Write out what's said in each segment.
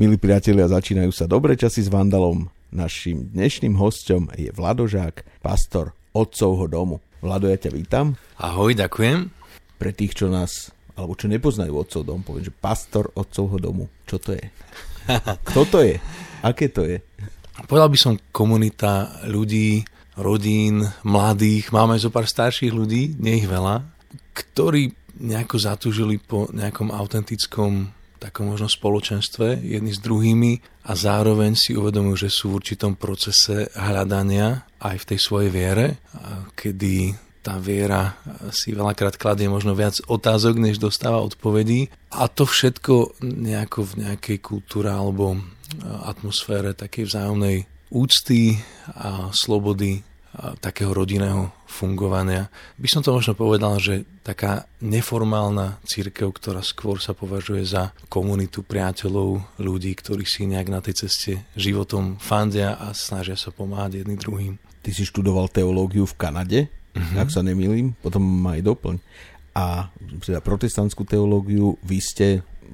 Milí priatelia, začínajú sa dobré časy s Vandalom. Našim dnešným hostom je Vladožák, pastor Otcovho domu. Vlado, ja ťa vítam. Ahoj, ďakujem. Pre tých, čo nás, alebo čo nepoznajú Otcov dom, poviem, že pastor Otcovho domu. Čo to je? Kto to je? Aké to je? Povedal by som komunita ľudí, rodín, mladých, máme zo pár starších ľudí, nie ich veľa, ktorí nejako zatúžili po nejakom autentickom takom možno spoločenstve jedni s druhými a zároveň si uvedomujú, že sú v určitom procese hľadania aj v tej svojej viere, kedy tá viera si veľakrát kladie možno viac otázok, než dostáva odpovedí. A to všetko nejako v nejakej kultúre alebo atmosfére takej vzájomnej úcty a slobody takého rodinného fungovania. By som to možno povedal, že taká neformálna církev, ktorá skôr sa považuje za komunitu priateľov, ľudí, ktorí si nejak na tej ceste životom fandia a snažia sa pomáhať jedným druhým. Ty si študoval teológiu v Kanade, uh-huh. ak sa nemýlim, potom ma aj doplň. A teda protestantskú teológiu, vy ste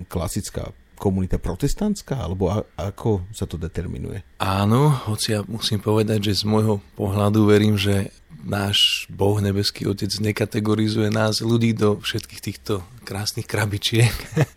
klasická komunita protestantská, alebo a, ako sa to determinuje? Áno, hoci ja musím povedať, že z môjho pohľadu verím, že náš Boh, nebeský Otec, nekategorizuje nás ľudí do všetkých týchto krásnych krabičiek,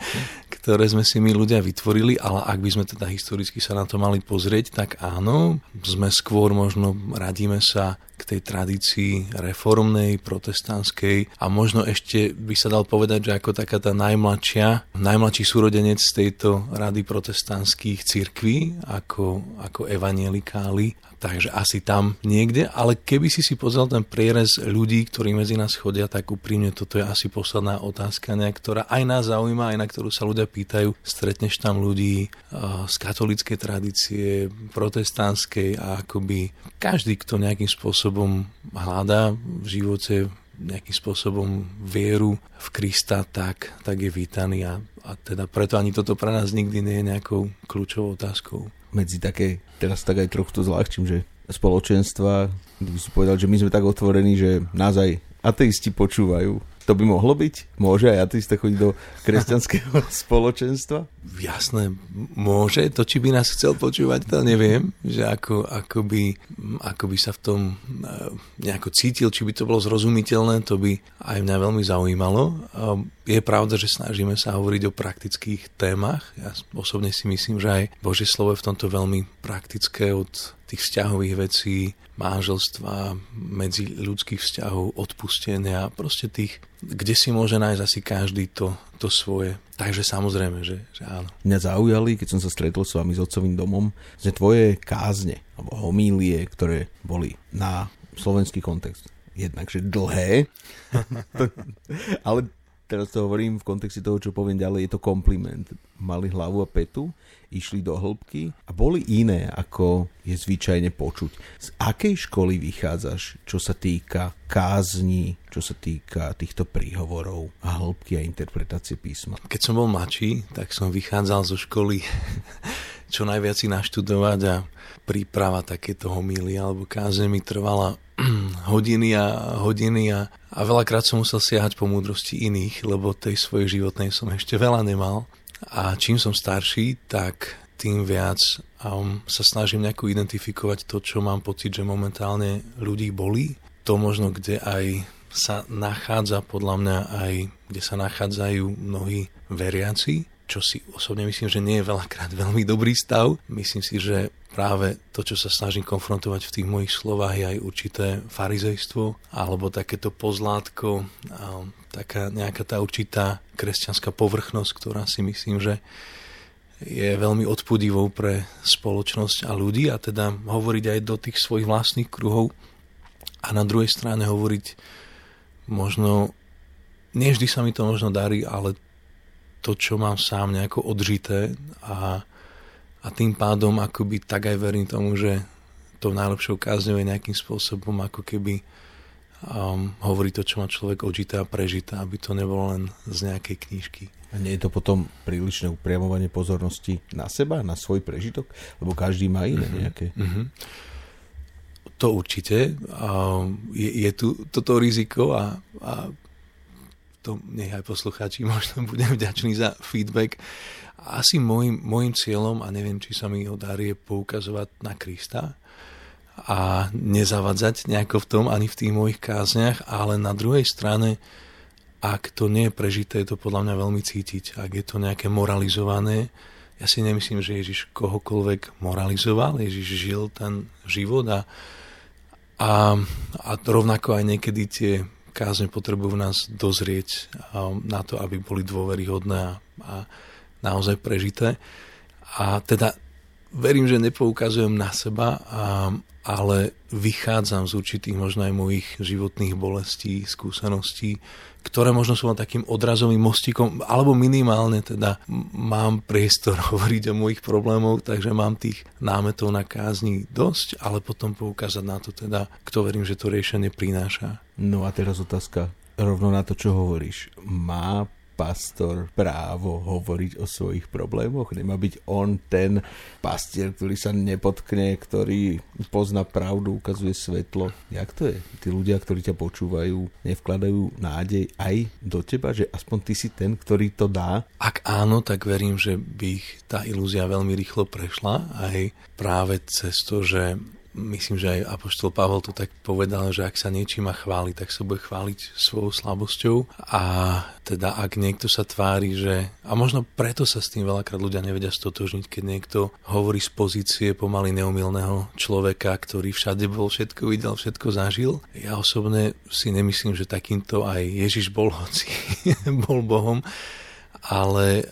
ktoré sme si my ľudia vytvorili, ale ak by sme teda historicky sa na to mali pozrieť, tak áno, sme skôr možno radíme sa k tej tradícii reformnej, protestantskej. A možno ešte by sa dal povedať, že ako taká tá najmladšia, najmladší súrodenec tejto rady protestantských cirkví, ako, ako evanielikáli. Takže asi tam niekde, ale keby si si pozrel ten prierez ľudí, ktorí medzi nás chodia, tak úprimne toto je asi posledná otázka, nejak, ktorá aj nás zaujíma, aj na ktorú sa ľudia pýtajú. Stretneš tam ľudí uh, z katolíckej tradície, protestantskej a akoby každý, kto nejakým spôsobom hľadá v živote nejakým spôsobom vieru v Krista, tak, tak je vítaný a, a teda preto ani toto pre nás nikdy nie je nejakou kľúčovou otázkou medzi také, teraz tak aj trochu to zľahčím, že spoločenstva, by si povedal, že my sme tak otvorení, že nás aj ateisti počúvajú. To by mohlo byť? Môže aj ateista chodiť do kresťanského spoločenstva? Jasné, môže. To, či by nás chcel počúvať, to neviem. Že ako, ako, by, ako by sa v tom e, nejako cítil, či by to bolo zrozumiteľné, to by aj mňa veľmi zaujímalo. Je pravda, že snažíme sa hovoriť o praktických témach. Ja osobne si myslím, že aj Božie slovo je v tomto veľmi praktické od tých vzťahových vecí, manželstva, medzi ľudských vzťahov, odpustenia, proste tých, kde si môže nájsť asi každý to, to svoje. Takže samozrejme, že, že áno. Mňa zaujali, keď som sa stretol s vami s otcovým domom, že tvoje kázne, alebo homílie, ktoré boli na slovenský kontext, jednakže dlhé, ale teraz to hovorím v kontexte toho, čo poviem ďalej, je to kompliment. Mali hlavu a petu išli do hĺbky a boli iné, ako je zvyčajne počuť. Z akej školy vychádzaš, čo sa týka kázni, čo sa týka týchto príhovorov a hĺbky a interpretácie písma? Keď som bol mladší, tak som vychádzal zo školy čo najviac si naštudovať a príprava takéto homíly alebo káze mi trvala hodiny a hodiny a, a veľakrát som musel siahať po múdrosti iných, lebo tej svojej životnej som ešte veľa nemal. A čím som starší, tak tým viac um, sa snažím nejako identifikovať to, čo mám pocit, že momentálne ľudí bolí. To možno, kde aj sa nachádza podľa mňa aj, kde sa nachádzajú mnohí veriaci, čo si osobne myslím, že nie je veľakrát veľmi dobrý stav. Myslím si, že práve to, čo sa snažím konfrontovať v tých mojich slovách, je aj určité farizejstvo alebo takéto pozlátko, taká nejaká tá určitá kresťanská povrchnosť, ktorá si myslím, že je veľmi odpudivou pre spoločnosť a ľudí a teda hovoriť aj do tých svojich vlastných kruhov a na druhej strane hovoriť možno, nie vždy sa mi to možno darí, ale to, čo mám sám nejako odžité a a tým pádom akoby tak aj verím tomu, že to najlepšou kázňou je nejakým spôsobom ako keby um, hovorí to, čo má človek odžité a prežité, aby to nebolo len z nejakej knižky. A nie je to potom prílišné upriamovanie pozornosti na seba, na svoj prežitok? Lebo každý má iné mm-hmm. nejaké. Mm-hmm. To určite. Um, je, je tu toto riziko a, a to nech aj poslucháči možno budem vďačný za feedback. Asi môjim, môjim cieľom, a neviem, či sa mi ho darí, je poukazovať na Krista a nezavadzať nejako v tom ani v tých mojich kázniach, ale na druhej strane, ak to nie je prežité, je to podľa mňa veľmi cítiť. Ak je to nejaké moralizované, ja si nemyslím, že Ježiš kohokoľvek moralizoval, Ježiš žil ten život a, a, a rovnako aj niekedy tie kázne potrebujú nás dozrieť na to, aby boli dôveryhodné a, naozaj prežité. A teda verím, že nepoukazujem na seba, a, ale vychádzam z určitých možno aj mojich životných bolestí, skúseností, ktoré možno sú takým odrazovým mostíkom, alebo minimálne teda mám priestor hovoriť o mojich problémoch, takže mám tých námetov na kázni dosť, ale potom poukázať na to teda, kto verím, že to riešenie prináša. No a teraz otázka rovno na to, čo hovoríš. Má pastor právo hovoriť o svojich problémoch? Nemá byť on ten pastier, ktorý sa nepotkne, ktorý pozná pravdu, ukazuje svetlo. Jak to je? Tí ľudia, ktorí ťa počúvajú, nevkladajú nádej aj do teba, že aspoň ty si ten, ktorý to dá? Ak áno, tak verím, že by ich tá ilúzia veľmi rýchlo prešla aj práve cez to, že myslím, že aj Apoštol Pavel to tak povedal, že ak sa niečím má chváliť, tak sa bude chváliť svojou slabosťou a teda ak niekto sa tvári, že a možno preto sa s tým veľakrát ľudia nevedia stotožniť, keď niekto hovorí z pozície pomaly neumilného človeka, ktorý všade bol, všetko videl, všetko zažil. Ja osobne si nemyslím, že takýmto aj Ježiš bol, hoci bol Bohom, ale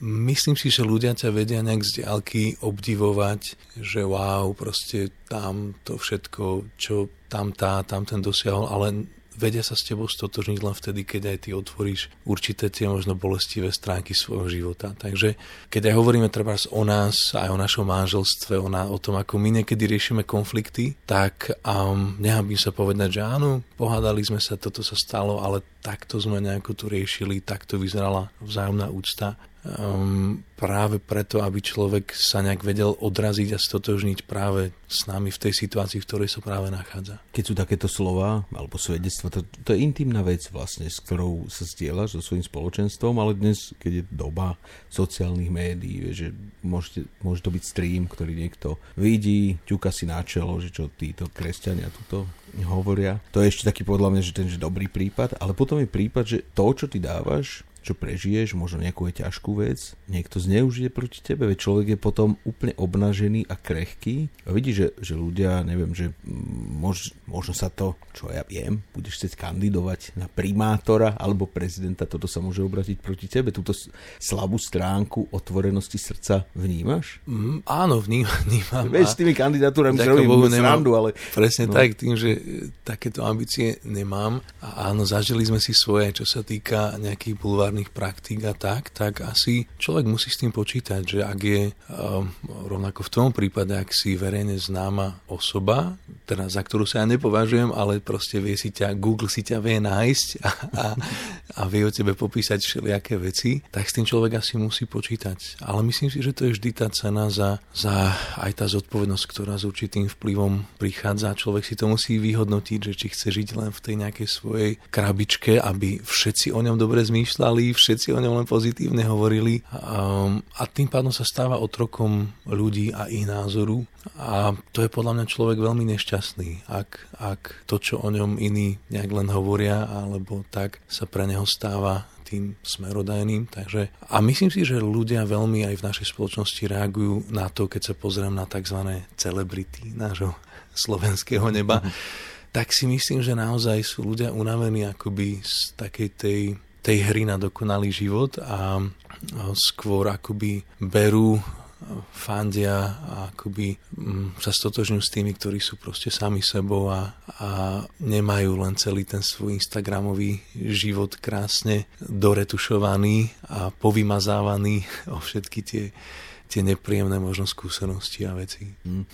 myslím si, že ľudia ťa vedia nejak z diálky obdivovať, že wow, proste tam to všetko, čo tam tá, tam ten dosiahol, ale vedia sa s tebou stotožniť len vtedy, keď aj ty otvoríš určité tie možno bolestivé stránky svojho života. Takže keď aj hovoríme treba o nás, aj o našom manželstve, o, o tom, ako my niekedy riešime konflikty, tak um, nehambím sa povedať, že áno, pohádali sme sa, toto sa stalo, ale takto sme nejako tu riešili, takto vyzerala vzájomná úcta um, práve preto, aby človek sa nejak vedel odraziť a stotožniť práve s nami v tej situácii, v ktorej sa práve nachádza. Keď sú takéto slova alebo svedectva, to, to je intimná vec vlastne, s ktorou sa zdieľaš so svojím spoločenstvom, ale dnes, keď je doba sociálnych médií, že môžete, môže to byť stream, ktorý niekto vidí, ťuka si na čelo, že čo títo kresťania tuto hovoria. To je ešte taký podľa mňa, že ten že dobrý prípad, ale potom je prípad, že to, čo ty dávaš, čo prežiješ, možno nejakú je ťažkú vec, niekto zneužije proti tebe, veď človek je potom úplne obnažený a krehký a vidí, že, že ľudia, neviem, že mož, možno sa to, čo ja viem, budeš chcieť kandidovať na primátora alebo prezidenta, toto sa môže obratiť proti tebe, túto slabú stránku otvorenosti srdca vnímaš? Mm, áno, vnímam. vnímam Vieš, s tými kandidatúrami si robím srandu, ale... Presne no. tak, tým, že takéto ambície nemám a áno, zažili sme si svoje, čo sa týka nejakých bulvárnych správnych praktík a tak, tak asi človek musí s tým počítať, že ak je um, rovnako v tom prípade, ak si verejne známa osoba, teda za ktorú sa ja nepovažujem, ale proste vie si ťa, Google si ťa vie nájsť a, a, a vie o tebe popísať všelijaké veci, tak s tým človek asi musí počítať. Ale myslím si, že to je vždy tá cena za, za aj tá zodpovednosť, ktorá s určitým vplyvom prichádza. Človek si to musí vyhodnotiť, že či chce žiť len v tej nejakej svojej krabičke, aby všetci o ňom dobre zmýšľali, všetci o ňom len pozitívne hovorili um, a tým pádom sa stáva otrokom ľudí a ich názoru a to je podľa mňa človek veľmi nešťastný, ak, ak to, čo o ňom iní nejak len hovoria alebo tak sa pre neho stáva tým smerodajným. Takže, a myslím si, že ľudia veľmi aj v našej spoločnosti reagujú na to, keď sa pozriem na tzv. celebrity nášho slovenského neba, mm-hmm. tak si myslím, že naozaj sú ľudia unavení akoby z takej tej tej hry na dokonalý život a skôr akoby berú fandia a akoby mm, sa stotožňujú s tými, ktorí sú proste sami sebou a, a nemajú len celý ten svoj Instagramový život krásne doretušovaný a povymazávaný o všetky tie, tie nepríjemné možno skúsenosti a veci. Mm.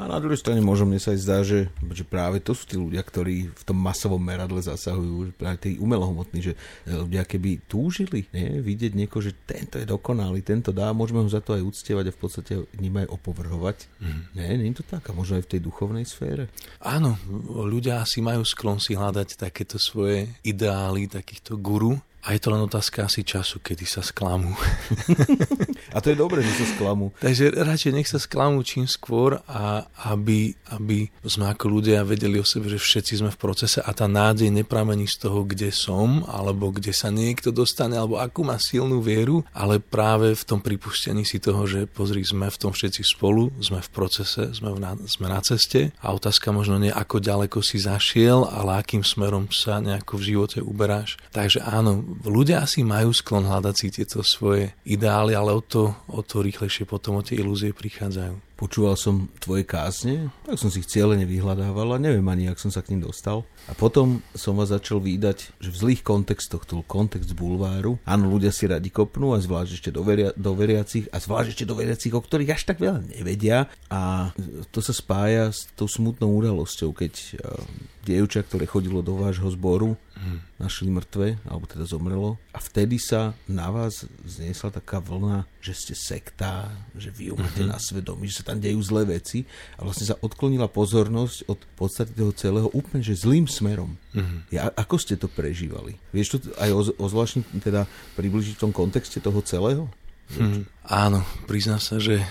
A na druhej strane možno mne sa aj zdá, že, že práve to sú tí ľudia, ktorí v tom masovom meradle zasahujú, že práve tí umelohmotní, že ľudia keby túžili nie, vidieť niekoho, že tento je dokonalý, tento dá, môžeme ho za to aj uctievať a v podstate ním aj opovrhovať. Mm. Nie, nie je to tak a možno aj v tej duchovnej sfére. Áno, ľudia asi majú sklon si hľadať takéto svoje ideály, takýchto guru, a je to len otázka asi času, kedy sa sklamú. a to je dobré, že sa sklamú. Takže radšej nech sa sklamú čím skôr a aby, aby sme ako ľudia vedeli o sebe, že všetci sme v procese a tá nádej nepramení z toho, kde som, alebo kde sa niekto dostane, alebo akú má silnú vieru, ale práve v tom pripustení si toho, že pozri, sme v tom všetci spolu, sme v procese, sme, v na, sme na ceste a otázka možno nie, ako ďaleko si zašiel, ale akým smerom sa nejako v živote uberáš. Takže áno, ľudia asi majú sklon hľadať si tieto svoje ideály, ale o to, o to rýchlejšie potom o tie ilúzie prichádzajú počúval som tvoje kázne, tak som si ich cieľene vyhľadával a neviem ani, ak som sa k ním dostal. A potom som vás začal výdať, že v zlých kontextoch, to kontext bulváru, áno, ľudia si radi kopnú a zvlášť ešte do, veria, do veriacich a zvlášť ešte do veriacich, o ktorých až tak veľa nevedia a to sa spája s tou smutnou udalosťou, keď uh, dievča, ktoré chodilo do vášho zboru, našli mŕtve, alebo teda zomrelo. A vtedy sa na vás zniesla taká vlna, že ste sekta, že vy ju máte mm-hmm. na svedomí, že sa tam dejú zlé veci a vlastne sa odklonila pozornosť od podstate toho celého úplne, že zlým smerom. Mm-hmm. Ja, ako ste to prežívali? Vieš to aj ozvláštne teda približiť v tom kontexte toho celého? Mm, áno, priznám sa, že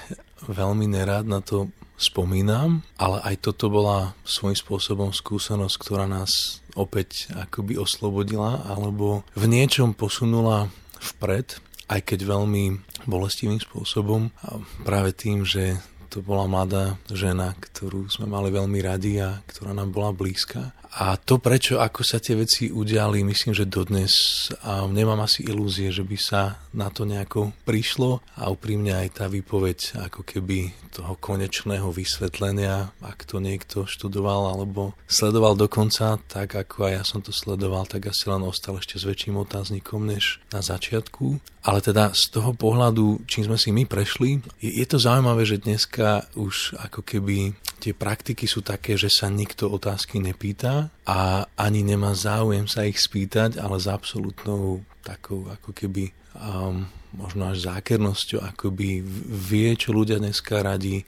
veľmi nerád na to spomínam, ale aj toto bola svojím spôsobom skúsenosť, ktorá nás opäť akoby oslobodila alebo v niečom posunula vpred, aj keď veľmi bolestivým spôsobom. A práve tým, že to bola mladá žena, ktorú sme mali veľmi radi a ktorá nám bola blízka. A to, prečo, ako sa tie veci udiali, myslím, že dodnes a nemám asi ilúzie, že by sa na to nejako prišlo a úprimne aj tá výpoveď ako keby toho konečného vysvetlenia, ak to niekto študoval alebo sledoval dokonca, tak ako aj ja som to sledoval, tak asi len ostal ešte s väčším otáznikom než na začiatku. Ale teda z toho pohľadu, čím sme si my prešli, je, je to zaujímavé, že dneska už ako keby tie praktiky sú také, že sa nikto otázky nepýta a ani nemá záujem sa ich spýtať, ale s absolútnou takou ako keby um, možno až zákernosťou, akoby vie, čo ľudia dneska radi.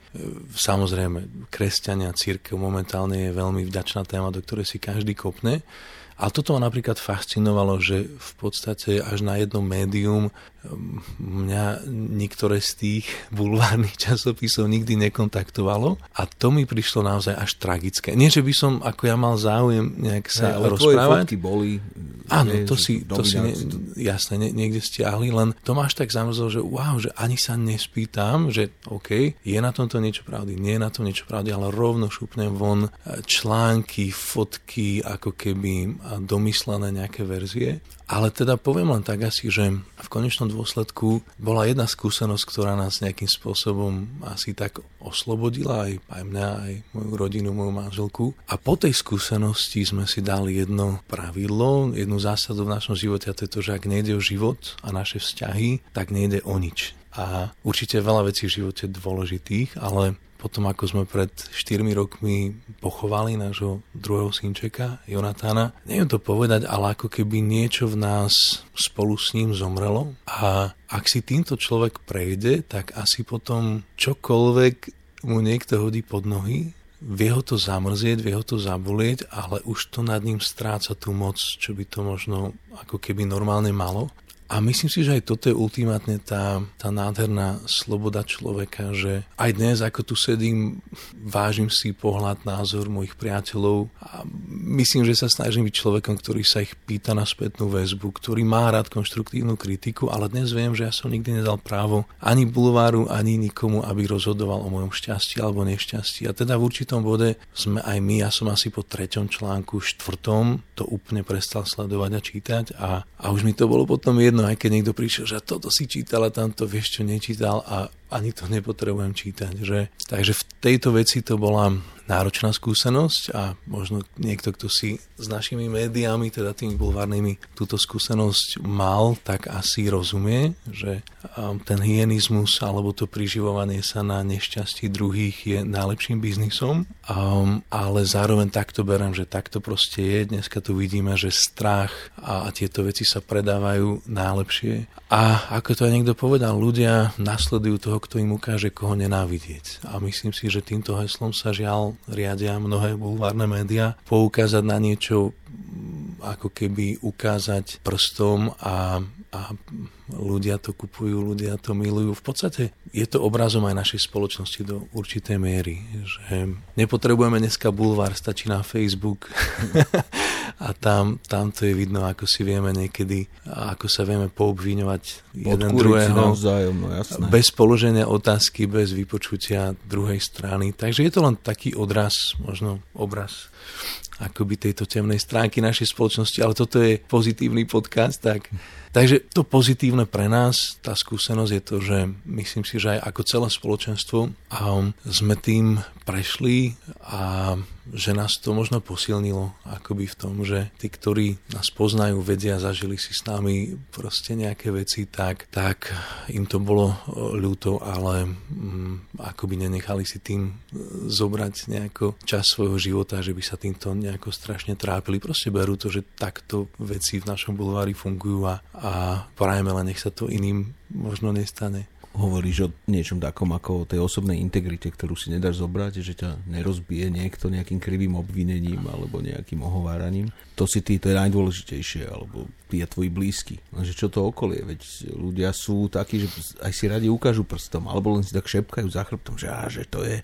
Samozrejme, kresťania, církev momentálne je veľmi vďačná téma, do ktorej si každý kopne. A toto ma napríklad fascinovalo, že v podstate až na jedno médium mňa niektoré z tých bulvárnych časopisov nikdy nekontaktovalo a to mi prišlo naozaj až tragické. Nie, že by som ako ja mal záujem nejak sa ne, ale rozprávať. boli... Áno, to si, to si ne, jasne, ne, niekde stiahli, len to máš tak zamrzol, že wow, že ani sa nespýtam, že OK, je na tomto niečo pravdy, nie je na tom niečo pravdy, ale rovno šupnem von články, fotky, ako keby domyslené nejaké verzie ale teda poviem len tak asi, že v konečnom dôsledku bola jedna skúsenosť, ktorá nás nejakým spôsobom asi tak oslobodila, aj, aj mňa, aj moju rodinu, moju manželku. A po tej skúsenosti sme si dali jedno pravidlo, jednu zásadu v našom živote a to je to, že ak nejde o život a naše vzťahy, tak nejde o nič. A určite veľa vecí v živote dôležitých, ale potom ako sme pred 4 rokmi pochovali nášho druhého synčeka, Jonatána. Neviem to povedať, ale ako keby niečo v nás spolu s ním zomrelo. A ak si týmto človek prejde, tak asi potom čokoľvek mu niekto hodí pod nohy, vie ho to zamrzieť, vie ho to zabolieť, ale už to nad ním stráca tú moc, čo by to možno ako keby normálne malo. A myslím si, že aj toto je ultimátne tá, tá nádherná sloboda človeka, že aj dnes, ako tu sedím, vážim si pohľad, názor mojich priateľov a myslím, že sa snažím byť človekom, ktorý sa ich pýta na spätnú väzbu, ktorý má rád konštruktívnu kritiku, ale dnes viem, že ja som nikdy nedal právo ani bulváru, ani nikomu, aby rozhodoval o mojom šťastí alebo nešťastí. A teda v určitom bode sme aj my, ja som asi po treťom článku, štvrtom to úplne prestal sledovať a čítať a, a už mi to bolo potom jedno, aj keď niekto prišiel, že toto si čítal a tamto vieš čo nečítal a ani to nepotrebujem čítať. Že? Takže v tejto veci to bola náročná skúsenosť a možno niekto, kto si s našimi médiami, teda tými bulvárnymi, túto skúsenosť mal, tak asi rozumie, že um, ten hyenizmus alebo to priživovanie sa na nešťastí druhých je najlepším biznisom, um, ale zároveň takto berem, že takto proste je. Dneska tu vidíme, že strach a, tieto veci sa predávajú najlepšie. A ako to aj niekto povedal, ľudia nasledujú toho, kto im ukáže, koho nenávidieť. A myslím si, že týmto heslom sa žiaľ riadia mnohé bulvárne médiá, poukázať na niečo, ako keby ukázať prstom a, a ľudia to kupujú, ľudia to milujú. V podstate je to obrazom aj našej spoločnosti do určitej miery, že nepotrebujeme dneska bulvár, stačí na Facebook a tam, tam to je vidno, ako si vieme niekedy, ako sa vieme poobviňovať jeden druhého navzájom, no jasné. bez položenia otázky, bez vypočutia druhej strany. Takže je to len taký odraz, možno obraz akoby tejto temnej stránky našej spoločnosti, ale toto je pozitívny podcast, tak Takže to pozitívne pre nás, tá skúsenosť je to, že myslím si, že aj ako celé spoločenstvo sme tým prešli a že nás to možno posilnilo akoby v tom, že tí, ktorí nás poznajú, vedia, zažili si s nami proste nejaké veci, tak, tak im to bolo ľúto, ale mm, akoby nenechali si tým e, zobrať nejako čas svojho života, že by sa týmto nejako strašne trápili. Proste berú to, že takto veci v našom bulvári fungujú a, a prajeme len nech sa to iným možno nestane hovoríš o niečom takom ako o tej osobnej integrite, ktorú si nedáš zobrať, že ťa nerozbije niekto nejakým krivým obvinením alebo nejakým ohováraním. To si ty, to je najdôležitejšie, alebo tí a tvoji blízky. Lenže čo to okolie, veď ľudia sú takí, že aj si radi ukážu prstom, alebo len si tak šepkajú za chrbtom, že, á, že to je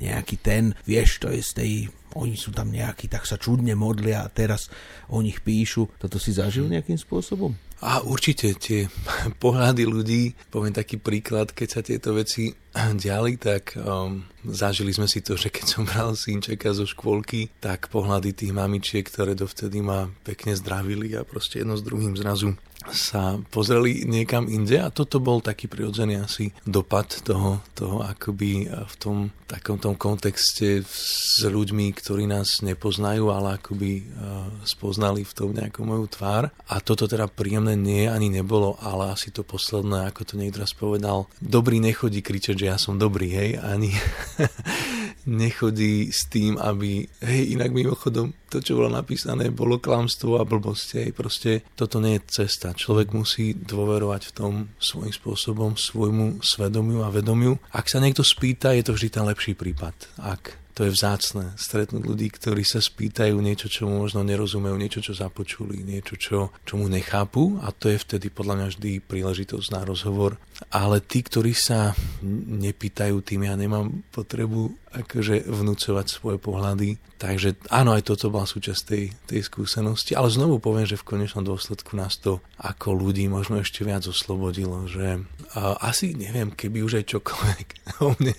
nejaký ten, vieš, to je z tej oni sú tam nejakí, tak sa čudne modlia a teraz o nich píšu. Toto si zažil nejakým spôsobom? A určite tie pohľady ľudí, poviem taký príklad, keď sa tieto veci diali, tak um, zažili sme si to, že keď som bral synčeka zo škôlky, tak pohľady tých mamičiek, ktoré dovtedy ma pekne zdravili a proste jedno s druhým zrazu sa pozreli niekam inde a toto bol taký prirodzený asi dopad toho, toho akoby v tom takom tom kontexte s ľuďmi, ktorí nás nepoznajú, ale akoby spoznali v tom nejakú moju tvár. A toto teda príjemné nie ani nebolo, ale asi to posledné, ako to niekto raz povedal, dobrý nechodí kričať, že ja som dobrý, hej, ani nechodí s tým, aby, hej, inak mimochodom to, čo bolo napísané, bolo klamstvo a blbosť. Hej. Proste toto nie je cesta. Človek musí dôverovať v tom svojím spôsobom, svojmu svedomiu a vedomiu. Ak sa niekto spýta, je to vždy ten lepší prípad. Ak to je vzácne. Stretnúť ľudí, ktorí sa spýtajú niečo, čo možno nerozumejú, niečo, čo započuli, niečo, čo, čo mu nechápu a to je vtedy podľa mňa vždy príležitosť na rozhovor. Ale tí, ktorí sa nepýtajú, tým ja nemám potrebu akože vnúcovať svoje pohľady. Takže áno, aj toto bola súčasť tej, tej skúsenosti, ale znovu poviem, že v konečnom dôsledku nás to ako ľudí možno ešte viac oslobodilo, že uh, asi neviem, keby už aj čokoľvek o mne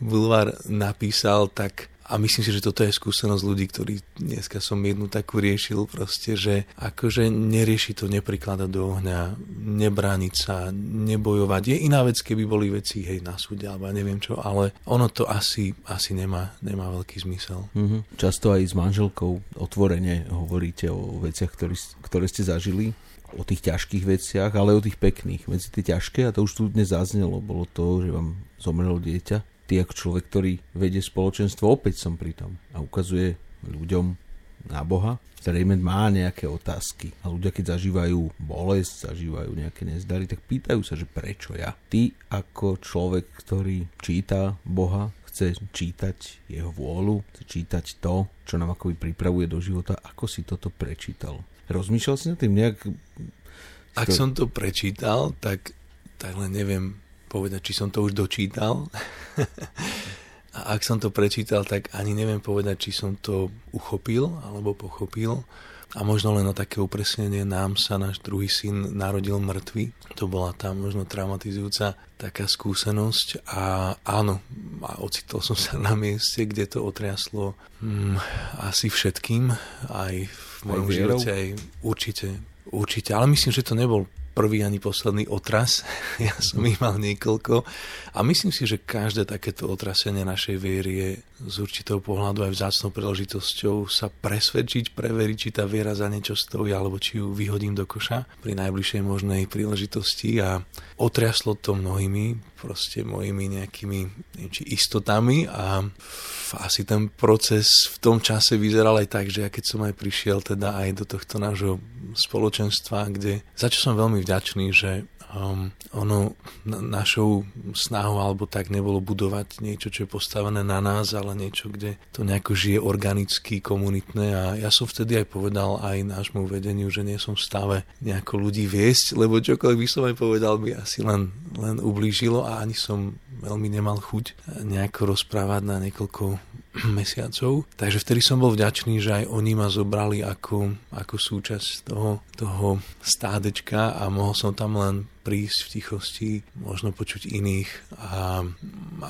Bulvár napísal, tak a myslím si, že toto je skúsenosť ľudí, ktorí dneska som jednu takú riešil proste, že akože nerieši to neprikladať do ohňa, nebrániť sa, nebojovať. Je iná vec, keby boli veci hej, na súde alebo neviem čo, ale ono to asi, asi nemá, nemá veľký zmysel. Mm-hmm. Často aj s manželkou otvorene hovoríte o veciach, ktorý, ktoré ste zažili o tých ťažkých veciach, ale o tých pekných. Medzi tie ťažké, a to už tu dnes zaznelo, bolo to, že vám zomrelo dieťa ty ako človek, ktorý vedie spoločenstvo, opäť som pri tom a ukazuje ľuďom na Boha, zrejme má nejaké otázky. A ľudia, keď zažívajú bolesť, zažívajú nejaké nezdary, tak pýtajú sa, že prečo ja? Ty ako človek, ktorý číta Boha, chce čítať jeho vôľu, chce čítať to, čo nám akoby pripravuje do života, ako si toto prečítal? Rozmýšľal si na tým nejak... Ak som to prečítal, tak, tak len neviem, povedať, či som to už dočítal. A ak som to prečítal, tak ani neviem povedať, či som to uchopil alebo pochopil. A možno len na také upresnenie, nám sa náš druhý syn narodil mŕtvy. To bola tá možno traumatizujúca taká skúsenosť. A áno, a ocitol som sa na mieste, kde to otriaslo hmm, asi všetkým, aj v mojom živote, aj určite, určite. Ale myslím, že to nebol prvý ani posledný otras, ja som ich mal niekoľko. A myslím si, že každé takéto otrasenie našej viery je z určitého pohľadu aj vzácnou príležitosťou sa presvedčiť, preveriť, či tá viera za niečo stojí, alebo či ju vyhodím do koša pri najbližšej možnej príležitosti. A otriaslo to mnohými, proste mojimi nejakými neviem, či istotami. A asi ten proces v tom čase vyzeral aj tak, že ja keď som aj prišiel teda aj do tohto nášho spoločenstva, kde, za čo som veľmi vďačný, že um, ono našou snahou alebo tak nebolo budovať niečo, čo je postavené na nás, ale niečo, kde to nejako žije organicky, komunitné a ja som vtedy aj povedal aj nášmu vedeniu, že nie som v stave nejako ľudí viesť, lebo čokoľvek by som aj povedal, by asi len, len ublížilo a ani som veľmi nemal chuť nejako rozprávať na niekoľko mesiacov. Takže vtedy som bol vďačný, že aj oni ma zobrali ako, ako súčasť toho, toho stádečka a mohol som tam len prísť v tichosti, možno počuť iných a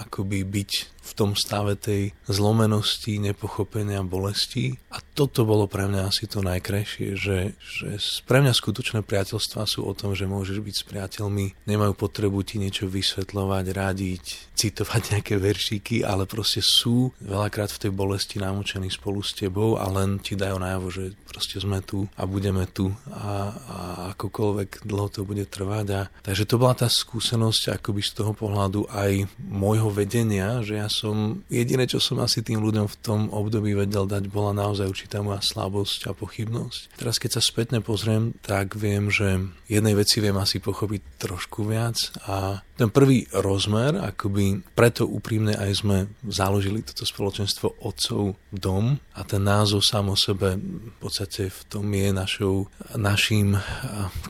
akoby byť v tom stave tej zlomenosti, nepochopenia, bolesti. A toto bolo pre mňa asi to najkrajšie, že, že pre mňa skutočné priateľstvá sú o tom, že môžeš byť s priateľmi, nemajú potrebu ti niečo vysvetľovať, radiť, citovať nejaké veršíky, ale proste sú veľakrát v tej bolesti namočení spolu s tebou a len ti dajú najavo, že proste sme tu a budeme tu a, a akokoľvek dlho to bude trvať. A, takže to bola tá skúsenosť akoby z toho pohľadu aj môjho vedenia, že ja som, jediné, čo som asi tým ľuďom v tom období vedel dať, bola naozaj určitá moja slabosť a pochybnosť. Teraz, keď sa spätne pozriem, tak viem, že jednej veci viem asi pochopiť trošku viac a ten prvý rozmer, akoby preto úprimne aj sme založili toto spoločenstvo Otcov dom a ten názov sám o sebe v podstate v tom je našou, našim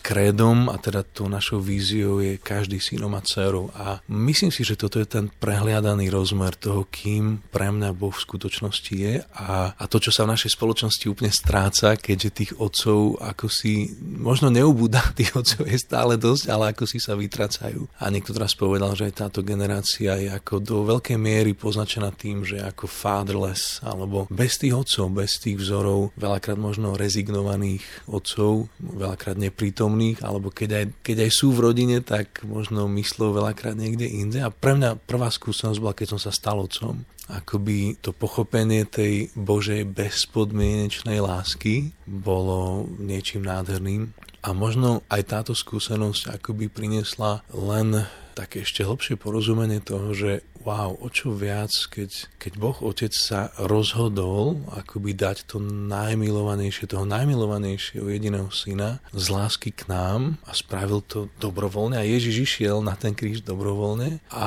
krédom a teda tou našou víziou je každý synom a dcerou a myslím si, že toto je ten prehliadaný rozmer toho, kým pre mňa Boh v skutočnosti je a, a to, čo sa v našej spoločnosti úplne stráca, keďže tých otcov ako si možno neubúda, tých otcov je stále dosť, ale ako si sa vytracajú. A niekto raz povedal, že táto generácia je ako do veľkej miery poznačená tým, že ako fatherless, alebo bez tých otcov, bez tých vzorov, veľakrát možno rezignovaných otcov, veľakrát neprítomných, alebo keď aj, keď aj sú v rodine, tak možno myslou veľakrát niekde inde. A pre mňa prvá skúsenosť bola, keď som sa stal otcom. Akoby to pochopenie tej Božej bezpodmienečnej lásky bolo niečím nádherným. A možno aj táto skúsenosť akoby priniesla len také ešte hlbšie porozumenie toho, že wow, o čo viac, keď, keď Boh Otec sa rozhodol akoby dať to najmilovanejšie, toho najmilovanejšieho jediného syna z lásky k nám a spravil to dobrovoľne a Ježiš išiel na ten kríž dobrovoľne a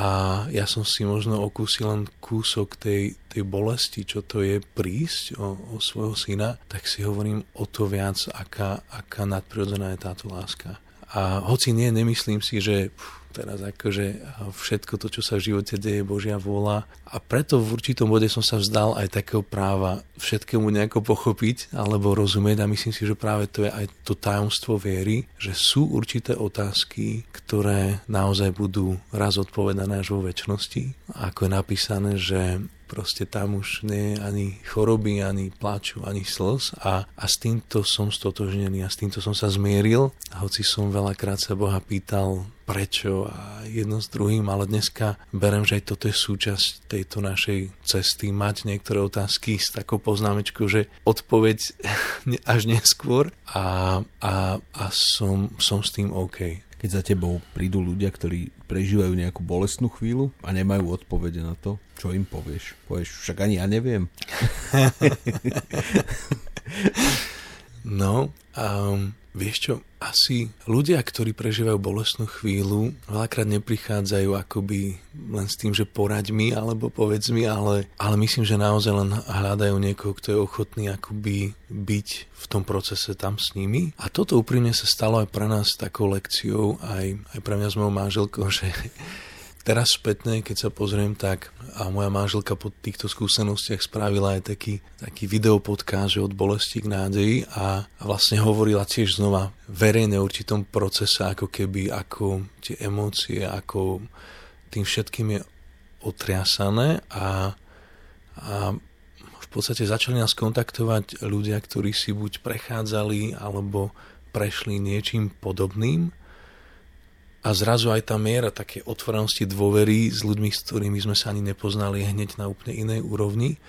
ja som si možno okúsil len kúsok tej, tej bolesti, čo to je prísť o, o svojho syna, tak si hovorím o to viac, aká, aká nadprirodzená je táto láska. A hoci nie, nemyslím si, že teraz akože všetko to, čo sa v živote deje, je Božia vôľa. A preto v určitom bode som sa vzdal aj takého práva všetkému nejako pochopiť alebo rozumieť a myslím si, že práve to je aj to tajomstvo viery, že sú určité otázky, ktoré naozaj budú raz odpovedané až vo väčšnosti. Ako je napísané, že proste tam už nie je ani choroby, ani plaču, ani slz a, a s týmto som stotožnený a s týmto som sa zmieril. A hoci som veľakrát sa Boha pýtal prečo a jedno s druhým, ale dneska berem, že aj toto je súčasť tejto našej cesty, mať niektoré otázky s takou poznámečkou, že odpoveď až neskôr a, a, a som, som s tým OK keď za tebou prídu ľudia, ktorí prežívajú nejakú bolestnú chvíľu a nemajú odpovede na to, čo im povieš? Povieš, však ani ja neviem. no, um, Vieš čo, asi ľudia, ktorí prežívajú bolestnú chvíľu, veľakrát neprichádzajú akoby len s tým, že poraď mi alebo povedz mi, ale, ale myslím, že naozaj len hľadajú niekoho, kto je ochotný akoby byť v tom procese tam s nimi. A toto úprimne sa stalo aj pre nás takou lekciou, aj, aj pre mňa s mojou manželkou, že Teraz spätne, keď sa pozriem, tak a moja manželka po týchto skúsenostiach spravila aj taký, taký videopodcast, že od bolesti k nádeji a, a vlastne hovorila tiež znova verejne určitom procese, ako keby, ako tie emócie, ako tým všetkým je otriasané a, a v podstate začali nás kontaktovať ľudia, ktorí si buď prechádzali alebo prešli niečím podobným a zrazu aj tá miera také otvorenosti dôvery s ľuďmi, s ktorými sme sa ani nepoznali hneď na úplne inej úrovni.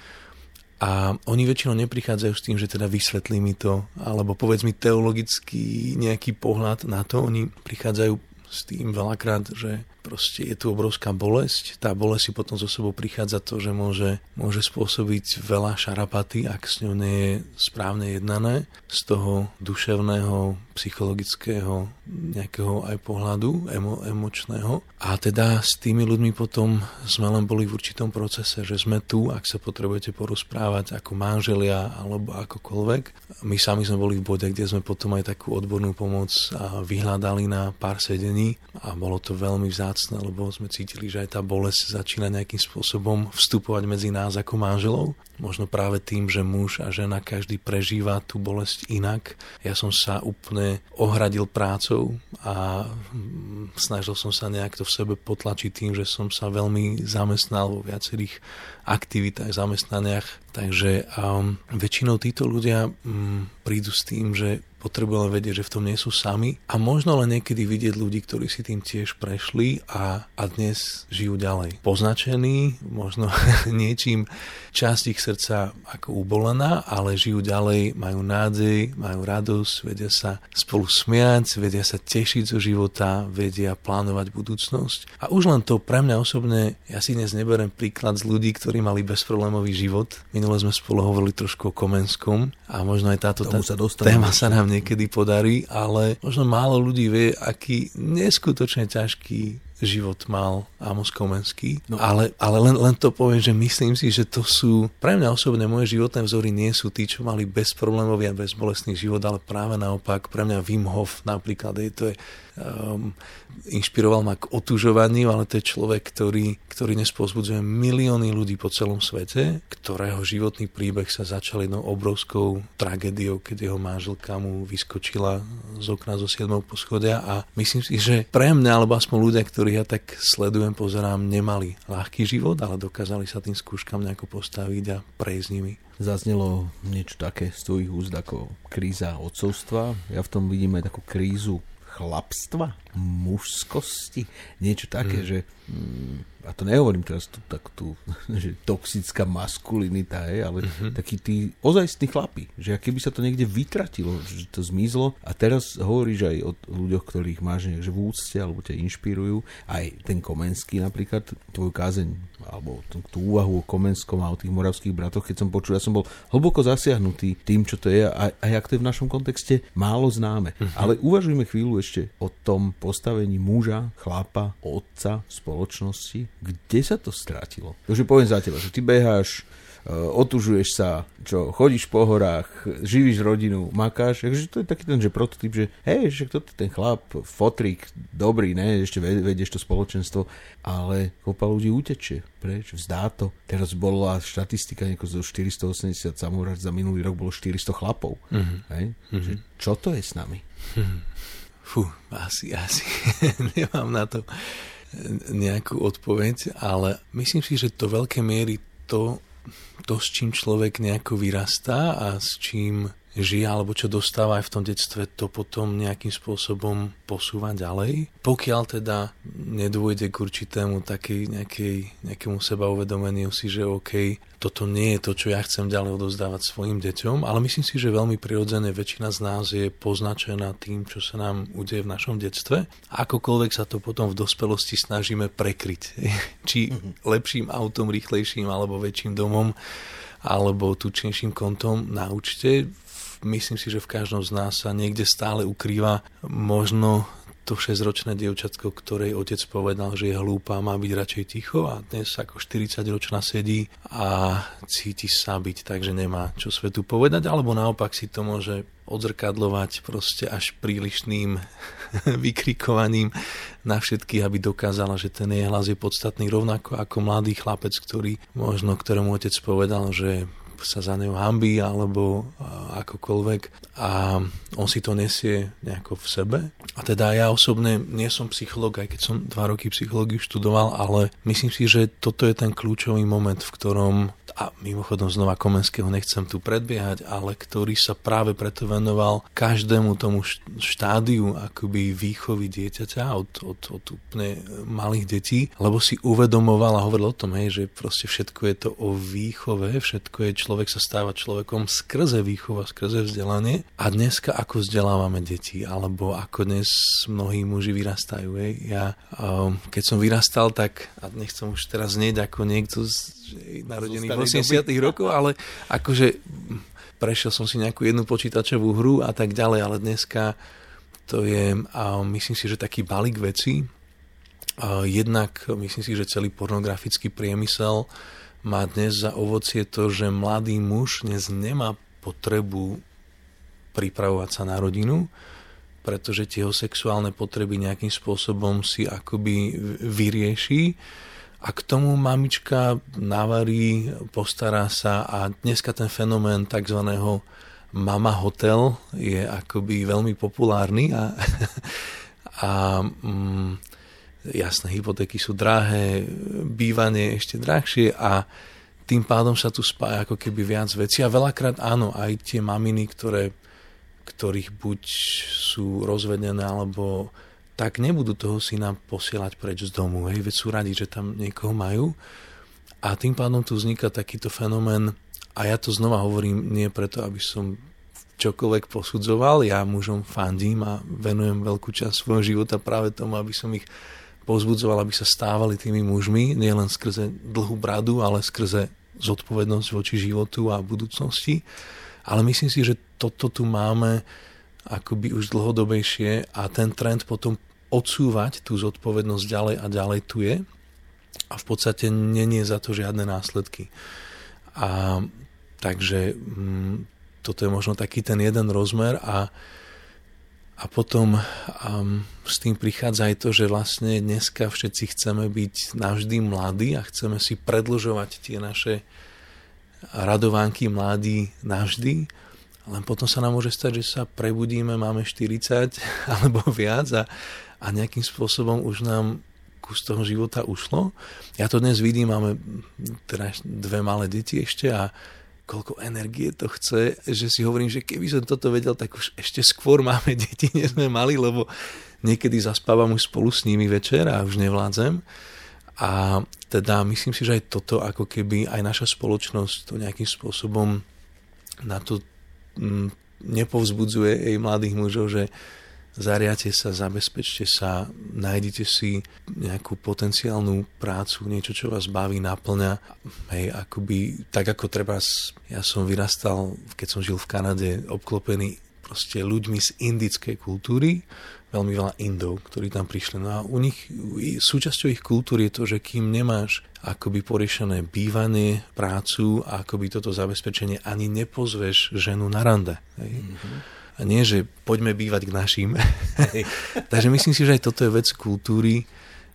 A oni väčšinou neprichádzajú s tým, že teda vysvetlí mi to, alebo povedz mi teologický nejaký pohľad na to. Oni prichádzajú s tým veľakrát, že proste je tu obrovská bolesť. Tá bolesť si potom zo sebou prichádza to, že môže, môže spôsobiť veľa šarapaty, ak s ňou nie je správne jednané. Z toho duševného, psychologického, nejakého aj pohľadu emo, emočného. A teda s tými ľuďmi potom sme len boli v určitom procese, že sme tu, ak sa potrebujete porozprávať ako manželia alebo akokoľvek. My sami sme boli v bode, kde sme potom aj takú odbornú pomoc vyhľadali na pár sedení a bolo to veľmi vzácne vzácne, lebo sme cítili, že aj tá bolesť začína nejakým spôsobom vstupovať medzi nás ako manželov. Možno práve tým, že muž a žena každý prežíva tú bolesť inak. Ja som sa úplne ohradil prácou a snažil som sa nejak to v sebe potlačiť tým, že som sa veľmi zamestnal vo viacerých aktivitách, zamestnaniach. Takže um, väčšinou títo ľudia um, prídu s tým, že potrebujú len vedieť, že v tom nie sú sami a možno len niekedy vidieť ľudí, ktorí si tým tiež prešli a, a dnes žijú ďalej. Poznačení, možno niečím časť ich srdca ako ubolená, ale žijú ďalej, majú nádej, majú radosť, vedia sa spolu smiať, vedia sa tešiť zo života, vedia plánovať budúcnosť. A už len to pre mňa osobne, ja si dnes neberem príklad z ľudí, ktorí mali bezproblémový život. Minule sme spolu hovorili trošku o Komenskom a možno aj táto tá, sa téma sa nám niekedy podarí, ale možno málo ľudí vie, aký neskutočne ťažký život mal Amos Komenský. No. Ale, ale len, len to poviem, že myslím si, že to sú, pre mňa osobne moje životné vzory nie sú tí, čo mali bezproblémový a bezbolestný život, ale práve naopak, pre mňa Wim Hof napríklad, je to je um, inšpiroval ma k otužovaniu, ale to je človek, ktorý, ktorý nespôzbudzuje milióny ľudí po celom svete, ktorého životný príbeh sa začal jednou obrovskou tragédiou, keď jeho manželka mu vyskočila z okna zo 7. poschodia a myslím si, že pre mňa, alebo aspoň ľudia, ktorých ja tak sledujem, pozerám, nemali ľahký život, ale dokázali sa tým skúškam nejako postaviť a prejsť nimi zaznelo niečo také z tvojich úst ako kríza odcovstva. Ja v tom vidím aj takú krízu chlapstva, mužskosti, niečo také, mm. že mm, a to nehovorím teraz tu, tak tu, že toxická maskulinita, je, ale uh-huh. takí tí ozajstní chlapi, že keby sa to niekde vytratilo, že to zmizlo a teraz hovoríš aj o ľuďoch, ktorých máš že v úcte alebo ťa inšpirujú, aj ten Komenský napríklad, tvoju kázeň alebo tú, tú úvahu o Komenskom a o tých moravských bratoch, keď som počul, ja som bol hlboko zasiahnutý tým, čo to je a aj ak to je v našom kontexte málo známe. Uh-huh. Ale uvažujme chvíľu ešte o tom postavení muža, chlapa, otca v spoločnosti, kde sa to strátilo? Takže poviem za teba, že ty beháš, e, otužuješ sa, čo, chodíš po horách, živíš rodinu, makáš, takže to je taký ten, že prototyp, že hej, že toto ten chlap, fotrik, dobrý, ne, ešte vedieš to spoločenstvo, ale kopa ľudí utečie, preč, vzdá to. Teraz bola štatistika nieko zo 480 samovražd za minulý rok bolo 400 chlapov. Mm-hmm. Hej? Mm-hmm. Že, čo to je s nami? Mm-hmm. Fú, asi, asi nemám na to nejakú odpoveď, ale myslím si, že to veľké miery to, to, s čím človek nejako vyrastá a s čím žije alebo čo dostáva aj v tom detstve, to potom nejakým spôsobom posúva ďalej. Pokiaľ teda nedôjde k určitému takej, nejakej, nejakému seba uvedomeniu si, že OK, toto nie je to, čo ja chcem ďalej odozdávať svojim deťom, ale myslím si, že veľmi prirodzené väčšina z nás je poznačená tým, čo sa nám udeje v našom detstve. Akokoľvek sa to potom v dospelosti snažíme prekryť. Či mhm. lepším autom, rýchlejším alebo väčším domom alebo tučnejším kontom na účte myslím si, že v každom z nás sa niekde stále ukrýva možno to 6-ročné dievčatko, ktorej otec povedal, že je hlúpa, má byť radšej ticho a dnes ako 40-ročná sedí a cíti sa byť, takže nemá čo svetu povedať, alebo naopak si to môže odzrkadlovať proste až prílišným vykrikovaním na všetkých, aby dokázala, že ten jej hlas je podstatný rovnako ako mladý chlapec, ktorý možno ktorému otec povedal, že sa za neho hambí alebo akokoľvek a on si to nesie nejako v sebe. A teda ja osobne nie som psycholog, aj keď som dva roky psychológiu študoval, ale myslím si, že toto je ten kľúčový moment, v ktorom a mimochodom znova Komenského nechcem tu predbiehať, ale ktorý sa práve preto venoval každému tomu štádiu akoby výchovy dieťaťa od, od, od úplne malých detí, lebo si uvedomoval a hovoril o tom, hej, že proste všetko je to o výchove, všetko je, človek sa stáva človekom skrze výchova, skrze vzdelanie a dneska ako vzdelávame deti, alebo ako dnes mnohí muži vyrastajú. Hej. Ja, um, keď som vyrastal, tak, a nechcem už teraz znieť ako niekto z narodený v 80 rokov, ale akože prešiel som si nejakú jednu počítačovú hru a tak ďalej, ale dneska to je, a myslím si, že taký balík veci. Jednak myslím si, že celý pornografický priemysel má dnes za ovocie to, že mladý muž dnes nemá potrebu pripravovať sa na rodinu, pretože tie jeho sexuálne potreby nejakým spôsobom si akoby vyrieši a k tomu mamička navarí, postará sa a dneska ten fenomén tzv. mama hotel je akoby veľmi populárny a, a mm, jasné, hypotéky sú drahé, bývanie ešte drahšie a tým pádom sa tu spája ako keby viac vecí a veľakrát áno, aj tie maminy, ktoré, ktorých buď sú rozvedené alebo tak nebudú toho syna posielať preč z domu. Hej, veď sú radi, že tam niekoho majú. A tým pádom tu vzniká takýto fenomén, a ja to znova hovorím nie preto, aby som čokoľvek posudzoval, ja mužom fandím a venujem veľkú časť svojho života práve tomu, aby som ich pozbudzoval, aby sa stávali tými mužmi, nielen skrze dlhú bradu, ale skrze zodpovednosť voči životu a budúcnosti. Ale myslím si, že toto tu máme akoby už dlhodobejšie a ten trend potom odsúvať tú zodpovednosť ďalej a ďalej tu je a v podstate není za to žiadne následky. A takže mm, toto je možno taký ten jeden rozmer a, a potom um, s tým prichádza aj to, že vlastne dneska všetci chceme byť navždy mladí a chceme si predlžovať tie naše radovánky mladí navždy, len potom sa nám môže stať, že sa prebudíme, máme 40 alebo viac a a nejakým spôsobom už nám kus toho života ušlo. Ja to dnes vidím, máme teda dve malé deti ešte a koľko energie to chce, že si hovorím, že keby som toto vedel, tak už ešte skôr máme deti, než sme mali, lebo niekedy zaspávam už spolu s nimi večer a už nevládzem. A teda myslím si, že aj toto ako keby aj naša spoločnosť to nejakým spôsobom na to nepovzbudzuje jej mladých mužov, že zariate sa, zabezpečte sa, nájdete si nejakú potenciálnu prácu, niečo, čo vás baví, naplňa. Hej, akoby, tak ako treba, ja som vyrastal, keď som žil v Kanade, obklopený proste ľuďmi z indickej kultúry, veľmi veľa Indov, ktorí tam prišli. No a u nich, súčasťou ich kultúry je to, že kým nemáš akoby poriešené bývanie, prácu a akoby toto zabezpečenie, ani nepozveš ženu na rande. Hej. Mm-hmm a nie, že poďme bývať k našim. Takže myslím si, že aj toto je vec kultúry.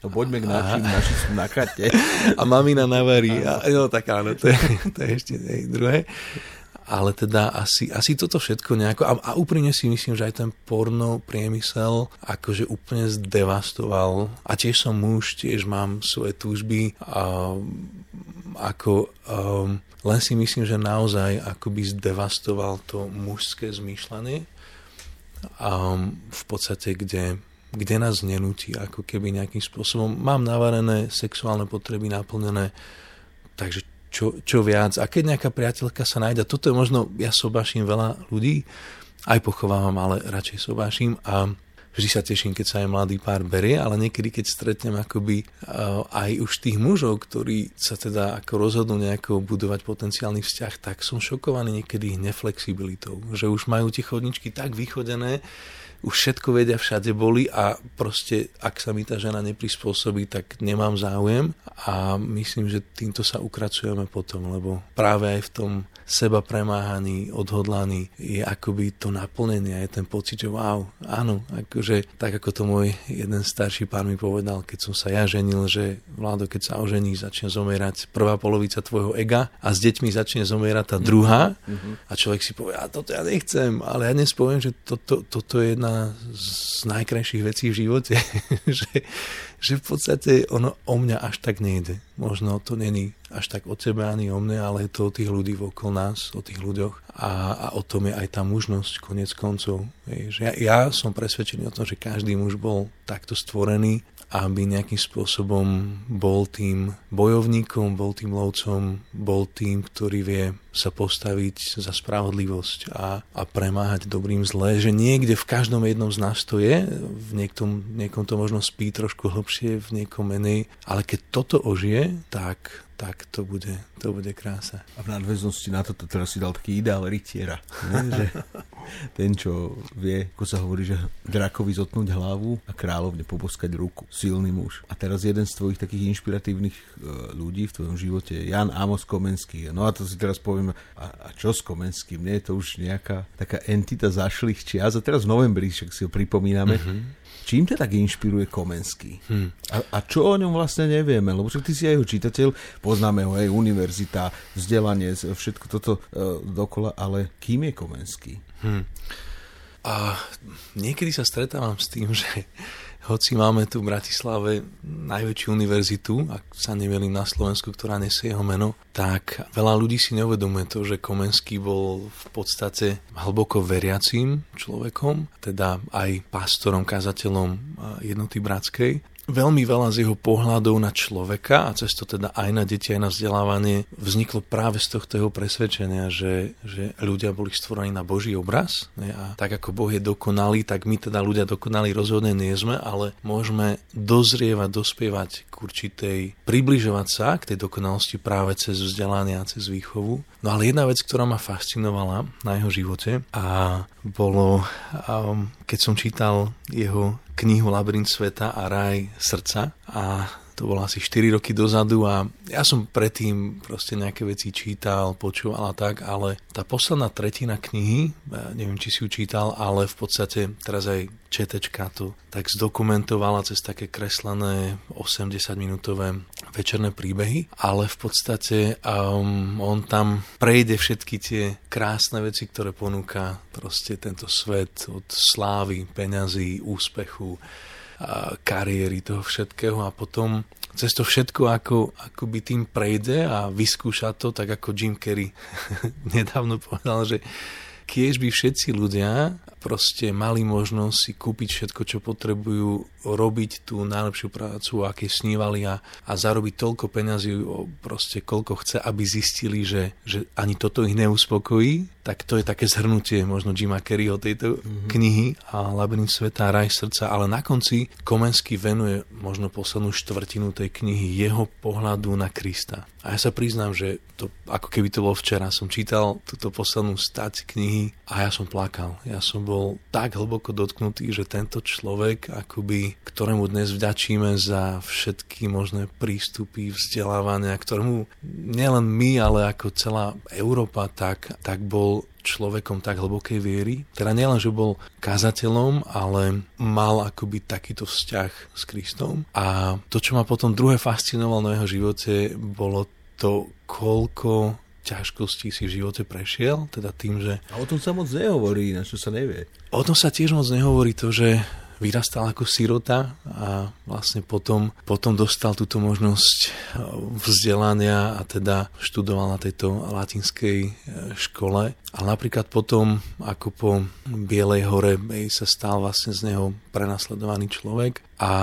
No poďme k našim, a... naši sú na chate. A mamina navarí. A, no tak áno, to je, to je ešte druhé. Ale teda asi, asi toto všetko nejako, a, a úprimne si myslím, že aj ten porno priemysel akože úplne zdevastoval. A tiež som muž, tiež mám svoje túžby. A, ako um, len si myslím, že naozaj akoby zdevastoval to mužské zmýšľanie a v podstate, kde, kde nás nenúti, ako keby nejakým spôsobom mám navarené sexuálne potreby naplnené, takže čo, čo viac. A keď nejaká priateľka sa nájde, toto je možno, ja sobášim veľa ľudí, aj pochovávam, ale radšej sobášim a vždy sa teším, keď sa aj mladý pár berie, ale niekedy, keď stretnem akoby uh, aj už tých mužov, ktorí sa teda ako rozhodnú nejako budovať potenciálny vzťah, tak som šokovaný niekedy neflexibilitou, že už majú tie chodničky tak vychodené, už všetko vedia, všade boli a proste, ak sa mi tá žena neprispôsobí, tak nemám záujem a myslím, že týmto sa ukracujeme potom, lebo práve aj v tom seba premáhaný, odhodlaný, je akoby to naplnenie, je ten pocit, že wow, áno, akože tak ako to môj jeden starší pán mi povedal, keď som sa ja ženil, že Vládo, keď sa ožení, začne zomierať prvá polovica tvojho ega a s deťmi začne zomierať tá druhá mm-hmm. a človek si povie, a toto ja nechcem, ale ja dnes poviem, že toto, toto je jedna z najkrajších vecí v živote, že, že v podstate ono o mňa až tak nejde. Možno to není až tak o tebe ani o mne, ale je to o tých ľudí okolo nás, o tých ľuďoch a, a o tom je aj tá mužnosť konec koncov. Hej, že ja, ja som presvedčený o tom, že každý muž bol takto stvorený aby nejakým spôsobom bol tým bojovníkom, bol tým lovcom, bol tým, ktorý vie sa postaviť za spravodlivosť a, a premáhať dobrým zlé, že niekde v každom jednom z nás to je, v niektom, niekom to možno spí trošku hlbšie, v niekom menej, ale keď toto ožije, tak tak to bude, to bude krása. A v nadväznosti na toto teraz si dal taký ideál rytiera. Ne? že ten, čo vie, ako sa hovorí, že drakovi zotnúť hlavu a kráľovne poboskať ruku. Silný muž. A teraz jeden z tvojich takých inšpiratívnych e, ľudí v tvojom živote je Jan Amos Komenský. No a to si teraz poviem, a, a čo s Komenským? Nie je to už nejaká taká entita zašlých čias. A teraz v novembri, však si ho pripomíname. Mm-hmm Čím ťa tak inšpiruje Komenský? Hmm. A, a čo o ňom vlastne nevieme? Lebo ty si aj jeho čitateľ, poznáme ho, aj univerzita, vzdelanie, všetko toto uh, dokola, ale kým je Komenský? Hmm. A niekedy sa stretávam s tým, že hoci máme tu v Bratislave najväčšiu univerzitu, ak sa nevelím na Slovensku, ktorá nesie jeho meno, tak veľa ľudí si neuvedomuje to, že Komenský bol v podstate hlboko veriacím človekom, teda aj pastorom, kazateľom jednoty bratskej veľmi veľa z jeho pohľadov na človeka a cez to teda aj na deti, aj na vzdelávanie vzniklo práve z tohto jeho presvedčenia, že, že ľudia boli stvorení na Boží obraz ne? a tak ako Boh je dokonalý, tak my teda ľudia dokonalí rozhodne nie sme, ale môžeme dozrievať, dospievať k určitej, približovať sa k tej dokonalosti práve cez vzdelanie a cez výchovu. No ale jedna vec, ktorá ma fascinovala na jeho živote a bolo, um, keď som čítal jeho knihu Labyrint sveta a raj srdca a to bolo asi 4 roky dozadu a ja som predtým proste nejaké veci čítal, počúval a tak, ale tá posledná tretina knihy, neviem, či si ju čítal, ale v podstate teraz aj četečka to tak zdokumentovala cez také kreslené 80-minútové večerné príbehy, ale v podstate um, on tam prejde všetky tie krásne veci, ktoré ponúka proste tento svet od slávy, peňazí, úspechu, kariéry, toho všetkého a potom cez to všetko ako, ako by tým prejde a vyskúša to, tak ako Jim Carrey nedávno povedal, že kiež by všetci ľudia proste mali možnosť si kúpiť všetko, čo potrebujú, robiť tú najlepšiu prácu, aké snívali a, a zarobiť toľko peňazí, proste koľko chce, aby zistili, že, že ani toto ich neuspokojí, tak to je také zhrnutie možno Jima Kerryho tejto mm-hmm. knihy a Labyrint sveta raj srdca, ale na konci Komensky venuje možno poslednú štvrtinu tej knihy jeho pohľadu na Krista. A ja sa priznám, že to, ako keby to bolo včera, som čítal túto poslednú stať knihy a ja som plakal. Ja som bol tak hlboko dotknutý, že tento človek, akoby, ktorému dnes vďačíme za všetky možné prístupy, vzdelávania, ktorému nielen my, ale ako celá Európa, tak, tak bol človekom tak hlbokej viery. Teda nielen, že bol kazateľom, ale mal akoby takýto vzťah s Kristom. A to, čo ma potom druhé fascinovalo na jeho živote, bolo to, koľko ťažkostí si v živote prešiel, teda tým, že... A o tom sa moc nehovorí, na čo sa nevie. O tom sa tiež moc nehovorí to, že vyrastal ako sirota a vlastne potom, potom dostal túto možnosť e, vzdelania a teda študoval na tejto latinskej e, škole. A napríklad potom, ako po Bielej hore sa stal vlastne z neho prenasledovaný človek a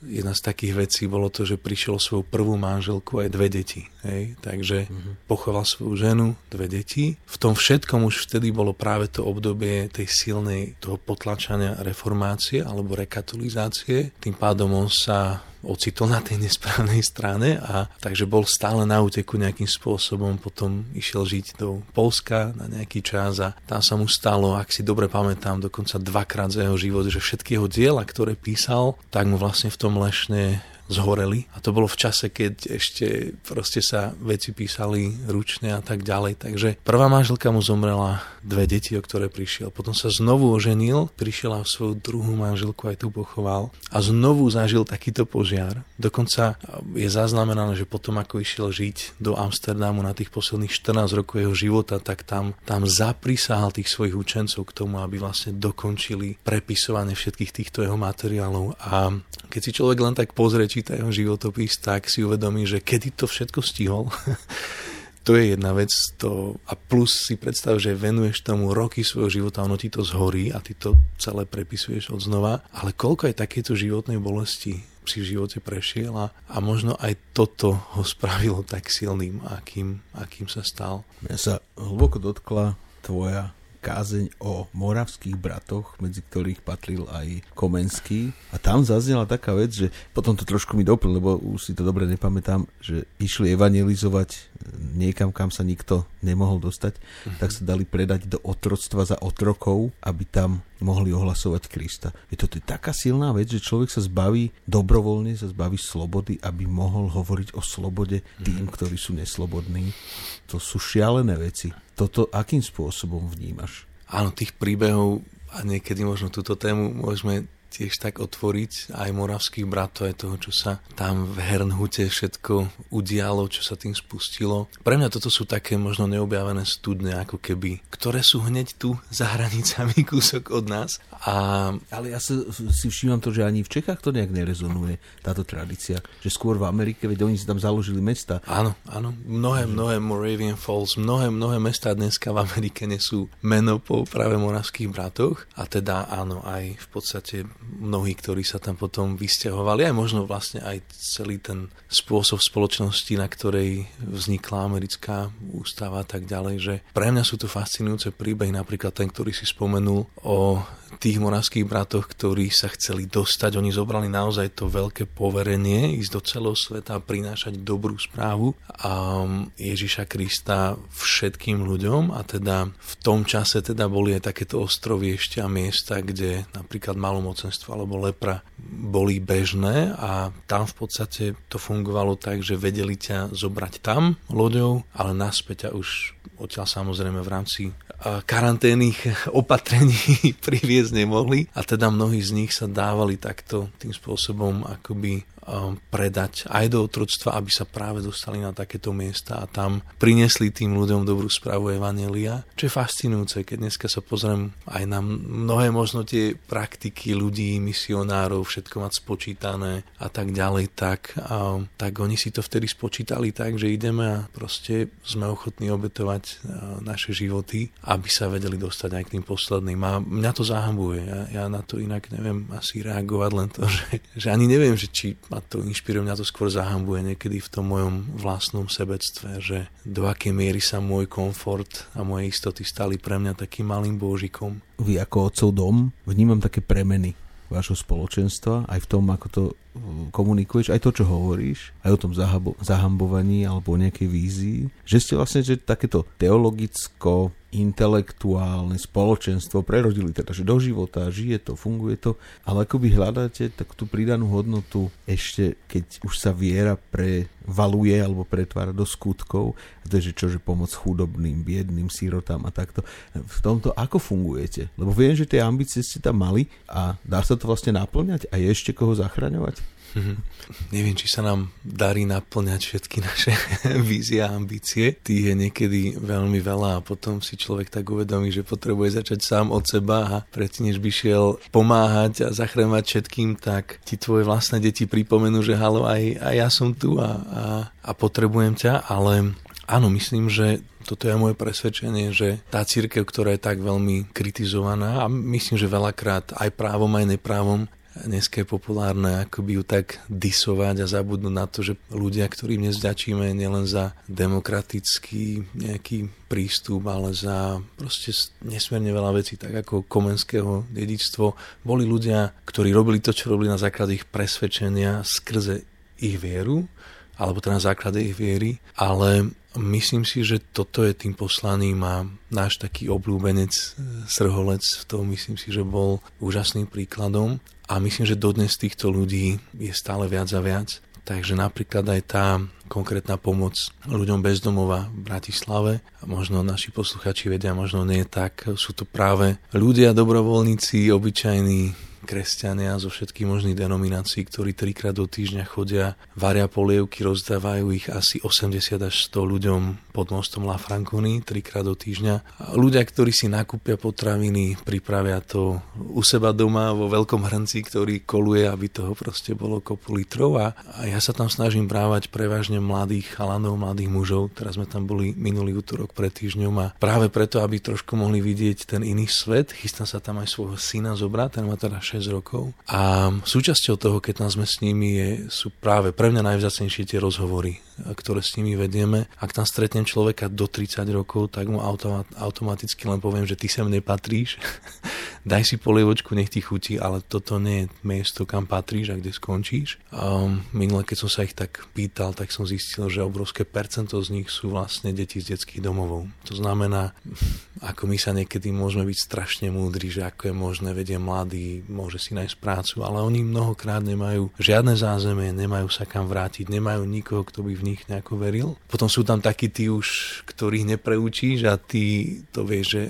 jedna z takých vecí bolo to, že prišiel svoju prvú manželku aj dve deti. Hej? Takže mm-hmm. pochoval svoju ženu, dve deti. V tom všetkom už vtedy bolo práve to obdobie tej silnej toho potlačania reformácie alebo rekatolizácie. Tým pádom on sa ocitol na tej nesprávnej strane a takže bol stále na úteku nejakým spôsobom, potom išiel žiť do Polska na nejaký čas a tam sa mu stalo, ak si dobre pamätám, dokonca dvakrát za jeho život, že všetky jeho diela, ktoré písal, tak mu vlastne v tom lešne zhoreli. A to bolo v čase, keď ešte proste sa veci písali ručne a tak ďalej. Takže prvá manželka mu zomrela, dve deti, o ktoré prišiel. Potom sa znovu oženil, prišiel a svoju druhú manželku aj tu pochoval a znovu zažil takýto požiar. Dokonca je zaznamenané, že potom ako išiel žiť do Amsterdamu na tých posledných 14 rokov jeho života, tak tam, tam zaprisahal tých svojich učencov k tomu, aby vlastne dokončili prepisovanie všetkých týchto jeho materiálov. A keď si človek len tak pozrie, prečíta jeho životopis, tak si uvedomí, že kedy to všetko stihol. to je jedna vec. To, a plus si predstav, že venuješ tomu roky svojho života, ono ti to zhorí a ty to celé prepisuješ od znova. Ale koľko aj takéto životnej bolesti si v živote prešiel a, a možno aj toto ho spravilo tak silným, akým, akým sa stal. Mňa sa hlboko dotkla tvoja kázeň o moravských bratoch, medzi ktorých patril aj Komenský. A tam zaznela taká vec, že potom to trošku mi doplň, lebo už si to dobre nepamätám, že išli evangelizovať niekam, kam sa nikto nemohol dostať, uh-huh. tak sa dali predať do otroctva za otrokov, aby tam mohli ohlasovať Krista. Je to taká silná vec, že človek sa zbaví dobrovoľne, sa zbaví slobody, aby mohol hovoriť o slobode tým, uh-huh. ktorí sú neslobodní. To sú šialené veci. Toto akým spôsobom vnímaš? Áno, tých príbehov a niekedy možno túto tému môžeme tiež tak otvoriť aj moravských bratov, aj toho, čo sa tam v Hernhute všetko udialo, čo sa tým spustilo. Pre mňa toto sú také možno neobjavené studne, ako keby, ktoré sú hneď tu za hranicami kúsok od nás. A... Ale ja si, si všímam to, že ani v Čechách to nejak nerezonuje, táto tradícia. Že skôr v Amerike, veď oni si tam založili mesta. Áno, áno. Mnohé, mnohé Moravian Falls, mnohé, mnohé mesta dneska v Amerike nesú meno po práve moravských bratoch. A teda áno, aj v podstate mnohí, ktorí sa tam potom vysťahovali, aj možno vlastne aj celý ten spôsob spoločnosti, na ktorej vznikla americká ústava a tak ďalej, že pre mňa sú to fascinujúce príbehy, napríklad ten, ktorý si spomenul o tých moravských bratoch, ktorí sa chceli dostať. Oni zobrali naozaj to veľké poverenie ísť do celého sveta a prinášať dobrú správu a Ježiša Krista všetkým ľuďom a teda v tom čase teda boli aj takéto ostrovy ešte a miesta, kde napríklad malomocenstvo alebo lepra boli bežné a tam v podstate to fungovalo tak, že vedeli ťa zobrať tam loďou, ale naspäť ťa už odtiaľ samozrejme v rámci karanténnych opatrení priviesť nemohli. A teda mnohí z nich sa dávali takto tým spôsobom akoby predať aj do otroctva, aby sa práve dostali na takéto miesta a tam priniesli tým ľuďom dobrú správu Evanelia, čo je fascinujúce, keď dneska sa pozriem aj na mnohé možno tie praktiky ľudí, misionárov, všetko mať spočítané a tak ďalej, tak, a, um, tak oni si to vtedy spočítali tak, že ideme a proste sme ochotní obetovať a, naše životy, aby sa vedeli dostať aj k tým posledným. A mňa to zahambuje. Ja, ja na to inak neviem asi reagovať, len to, že, že ani neviem, že či ma to inšpiruje, mňa to skôr zahambuje niekedy v tom mojom vlastnom sebectve, že do akej miery sa môj komfort a moje istoty stali pre mňa takým malým božikom. Vy ako otcov dom vnímam také premeny vášho spoločenstva, aj v tom, ako to komunikuješ, aj to, čo hovoríš, aj o tom zahambovaní alebo o nejakej vízii, že ste vlastne že takéto teologicko intelektuálne spoločenstvo prerodili teda, že do života žije to, funguje to, ale akoby hľadáte tak tú pridanú hodnotu ešte, keď už sa viera prevaluje alebo pretvára do skutkov, to je, že čo, že pomoc chudobným, biedným, sírotám a takto. V tomto ako fungujete? Lebo viem, že tie ambície ste tam mali a dá sa to vlastne naplňať a je ešte koho zachraňovať? Mm-hmm. Neviem, či sa nám darí naplňať všetky naše vízie a ambície. Tých je niekedy veľmi veľa a potom si človek tak uvedomí, že potrebuje začať sám od seba a predtým, než by šiel pomáhať a zachraňovať všetkým, tak ti tvoje vlastné deti pripomenú, že halo, aj, aj ja som tu a, a, a potrebujem ťa, ale áno, myslím, že toto je moje presvedčenie, že tá církev, ktorá je tak veľmi kritizovaná a myslím, že veľakrát aj právom, aj neprávom, dneska je populárne akoby ju tak disovať a zabudnúť na to, že ľudia, ktorým dnes ďačíme nielen za demokratický nejaký prístup, ale za proste nesmierne veľa vecí, tak ako komenského dedičstvo, boli ľudia, ktorí robili to, čo robili na základe ich presvedčenia skrze ich vieru, alebo teda na základe ich viery, ale myslím si, že toto je tým poslaním a náš taký obľúbenec Srholec v myslím si, že bol úžasným príkladom a myslím, že dodnes týchto ľudí je stále viac a viac. Takže napríklad aj tá konkrétna pomoc ľuďom bezdomova v Bratislave, a možno naši posluchači vedia, možno nie tak, sú to práve ľudia, dobrovoľníci, obyčajní, kresťania zo všetkých možných denominácií, ktorí trikrát do týždňa chodia, varia polievky, rozdávajú ich asi 80 až 100 ľuďom pod mostom La Franconi trikrát do týždňa. Ľudia, ktorí si nakúpia potraviny, pripravia to u seba doma vo veľkom hrnci, ktorý koluje, aby toho proste bolo kopu litrov a, ja sa tam snažím brávať prevažne mladých chalanov, mladých mužov. Teraz sme tam boli minulý útorok pred týždňom a práve preto, aby trošku mohli vidieť ten iný svet, chystám sa tam aj svojho syna zobrať, ten má teda 6 rokov. A súčasťou toho, keď tam sme s nimi, je, sú práve pre mňa najvzácnejšie tie rozhovory, ktoré s nimi vedieme. Ak tam stretnem človeka do 30 rokov, tak mu automat, automaticky len poviem, že ty sem nepatríš. Daj si polievočku, nech ti chutí, ale toto nie je miesto, kam patríš a kde skončíš. Um, minule, keď som sa ich tak pýtal, tak som zistil, že obrovské percento z nich sú vlastne deti z detských domovov. To znamená, ako my sa niekedy môžeme byť strašne múdri, že ako je možné, vedie mladý, môže si nájsť prácu, ale oni mnohokrát nemajú žiadne zázemie, nemajú sa kam vrátiť, nemajú nikoho, kto by v nich nejako veril. Potom sú tam takí tí už, ktorých nepreučíš a ty to vieš, že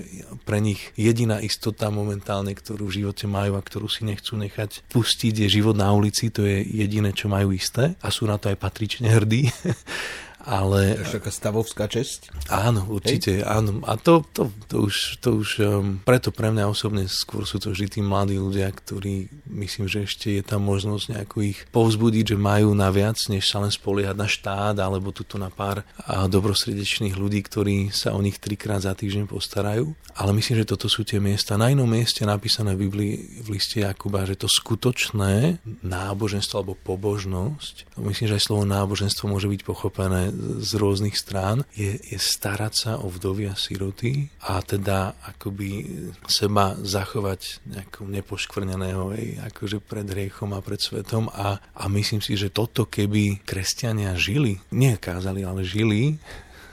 pre nich jediná istota momentálne, ktorú v živote majú a ktorú si nechcú nechať pustiť, je život na ulici, to je jediné, čo majú isté a sú na to aj patrične hrdí. ale... To taká stavovská česť? Áno, určite, Hej? áno. A to, to, to už, to už um, preto pre mňa osobne skôr sú to vždy tí mladí ľudia, ktorí myslím, že ešte je tam možnosť nejako ich povzbudiť, že majú na viac, než sa len spoliehať na štát alebo tuto na pár a dobrosrdečných ľudí, ktorí sa o nich trikrát za týždeň postarajú. Ale myslím, že toto sú tie miesta. Na inom mieste napísané v Biblii v liste Jakuba, že to skutočné náboženstvo alebo pobožnosť, myslím, že aj slovo náboženstvo môže byť pochopené z rôznych strán, je, je starať sa o vdovy a siroty a teda akoby seba zachovať nejakou nepoškvrneného aj akože pred hriechom a pred svetom a, a myslím si, že toto keby kresťania žili, nie kázali, ale žili,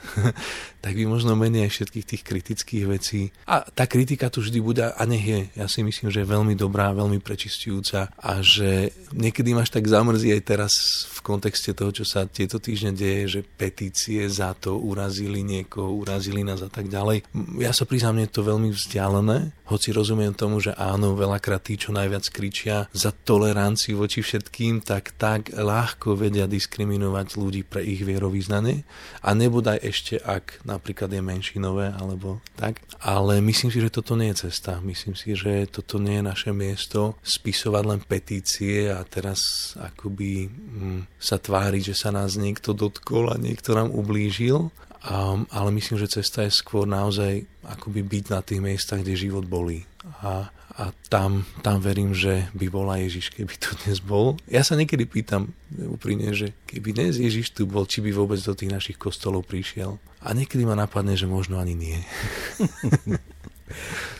tak by možno menej všetkých tých kritických vecí. A tá kritika tu vždy bude a nech je. Ja si myslím, že je veľmi dobrá, veľmi prečistujúca a že niekedy máš tak zamrzí aj teraz v kontexte toho, čo sa tieto týždne deje, že petície za to urazili niekoho, urazili nás a tak ďalej. Ja sa priznám, je to veľmi vzdialené, hoci rozumiem tomu, že áno, veľakrát tí, čo najviac kričia za toleranciu voči všetkým, tak tak ľahko vedia diskriminovať ľudí pre ich vierovýznanie a nebodaj ešte, ak napríklad je menšinové alebo tak. Ale myslím si, že toto nie je cesta. Myslím si, že toto nie je naše miesto spisovať len petície a teraz akoby hm, sa tváriť, že sa nás niekto dotkol a niekto nám ublížil. Um, ale myslím, že cesta je skôr naozaj akoby byť na tých miestach, kde život bolí. A a tam, tam verím, že by bola Ježiš, keby tu dnes bol. Ja sa niekedy pýtam úprimne, že keby dnes Ježiš tu bol, či by vôbec do tých našich kostolov prišiel. A niekedy ma napadne, že možno ani nie.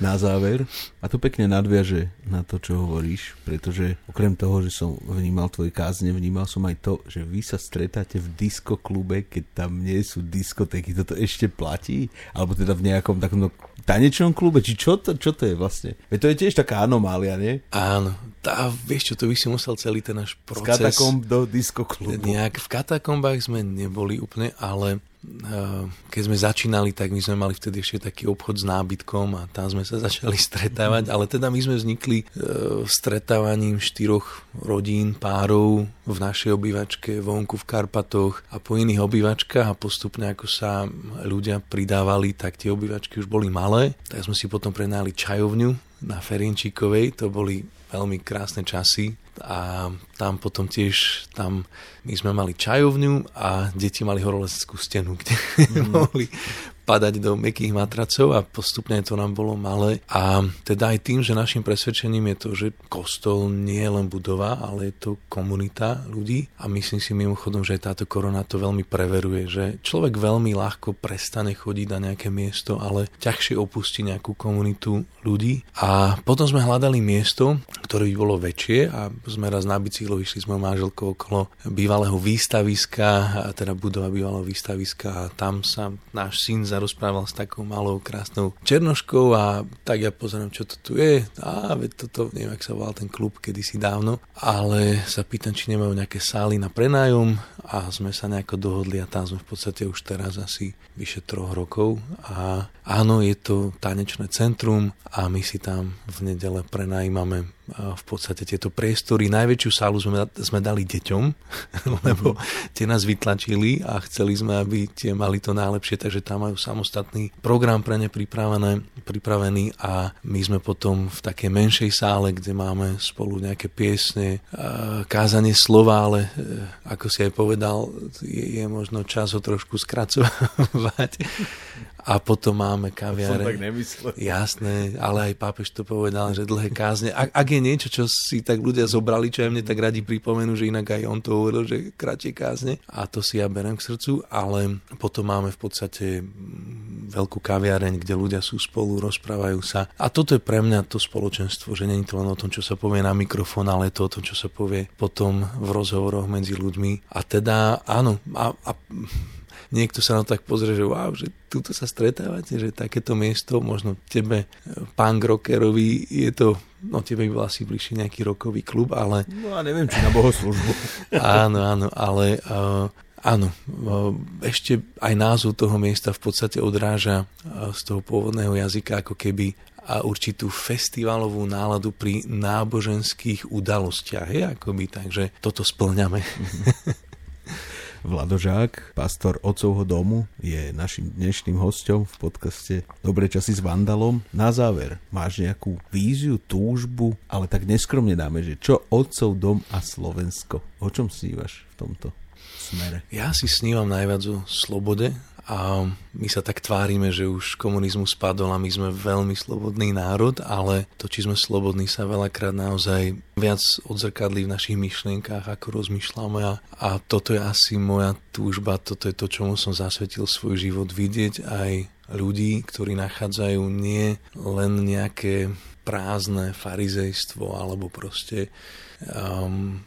na záver. A to pekne nadviaže na to, čo hovoríš, pretože okrem toho, že som vnímal tvoje kázne, vnímal som aj to, že vy sa stretáte v diskoklube, keď tam nie sú diskotéky. Toto ešte platí? Alebo teda v nejakom takom tanečnom klube, či čo to, čo to je vlastne? Veď to je tiež taká anomália, nie? Áno, tá, vieš čo, to by si musel celý ten náš proces... Z katakomb do diskoklubu. Nejak v katakombách sme neboli úplne, ale keď sme začínali, tak my sme mali vtedy ešte taký obchod s nábytkom a tam sme sa začali stretávať, ale teda my sme vznikli uh, stretávaním štyroch rodín, párov v našej obývačke vonku v Karpatoch a po iných obývačkách. A postupne ako sa ľudia pridávali, tak tie obývačky už boli malé. Tak sme si potom prenali čajovňu na Ferinčíkovej, to boli veľmi krásne časy a tam potom tiež, tam my sme mali čajovňu a deti mali horolezeckú stenu, kde mm. mohli padať do mekých matracov a postupne to nám bolo malé. A teda aj tým, že našim presvedčením je to, že kostol nie je len budova, ale je to komunita ľudí a myslím si mimochodom, že táto korona to veľmi preveruje, že človek veľmi ľahko prestane chodiť na nejaké miesto, ale ťažšie opustí nejakú komunitu ľudí. A potom sme hľadali miesto, ktoré by bolo väčšie a sme raz na bicyklo išli s mojou manželkou okolo bývalého výstaviska, teda budova bývalého výstaviska a tam sa náš syn rozprával s takou malou krásnou černoškou a tak ja pozerám, čo to tu je. A veď toto, neviem, ak sa volal ten klub kedysi dávno, ale sa pýtam, či nemajú nejaké sály na prenájom a sme sa nejako dohodli a tam sme v podstate už teraz asi vyše troch rokov a áno, je to tanečné centrum a my si tam v nedele prenajímame v podstate tieto priestory. Najväčšiu sálu sme, sme dali deťom, lebo tie nás vytlačili a chceli sme, aby tie mali to najlepšie, takže tam majú samostatný program pre ne pripravené, pripravený a my sme potom v takej menšej sále, kde máme spolu nejaké piesne, kázanie slova, ale e, ako si aj povedal, je, je možno čas ho trošku skracovať a potom máme kaviare. Som tak nemyslel. Jasné, ale aj pápež to povedal, že dlhé kázne. Ak, ak je niečo, čo si tak ľudia zobrali, čo aj mne tak radi pripomenú, že inak aj on to hovoril, že kratšie kázne. A to si ja berem k srdcu, ale potom máme v podstate veľkú kaviareň, kde ľudia sú spolu, rozprávajú sa. A toto je pre mňa to spoločenstvo, že není to len o tom, čo sa povie na mikrofón, ale je to o tom, čo sa povie potom v rozhovoroch medzi ľuďmi. A teda áno, a, a niekto sa na to tak pozrie, že wow, že tuto sa stretávate, že takéto miesto, možno tebe, pán rockerovi, je to, no tebe by bol asi bližší nejaký rokový klub, ale... No a neviem, či na bohoslužbu. áno, áno, ale uh, áno, uh, ešte aj názov toho miesta v podstate odráža z toho pôvodného jazyka ako keby a určitú festivalovú náladu pri náboženských udalostiach, je akoby, takže toto splňame. Vladožák, pastor Otcovho domu, je našim dnešným hostom v podcaste Dobre časy s Vandalom. Na záver, máš nejakú víziu, túžbu, ale tak neskromne dáme, že čo Otcov dom a Slovensko? O čom snívaš v tomto smere? Ja si snívam najviac o slobode, a my sa tak tvárime, že už komunizmus spadol a my sme veľmi slobodný národ, ale to, či sme slobodní, sa veľakrát naozaj viac odzrkadlí v našich myšlienkách, ako rozmýšľame a, a toto je asi moja túžba, toto je to, čomu som zasvetil svoj život, vidieť aj ľudí, ktorí nachádzajú nie len nejaké prázdne farizejstvo alebo proste um,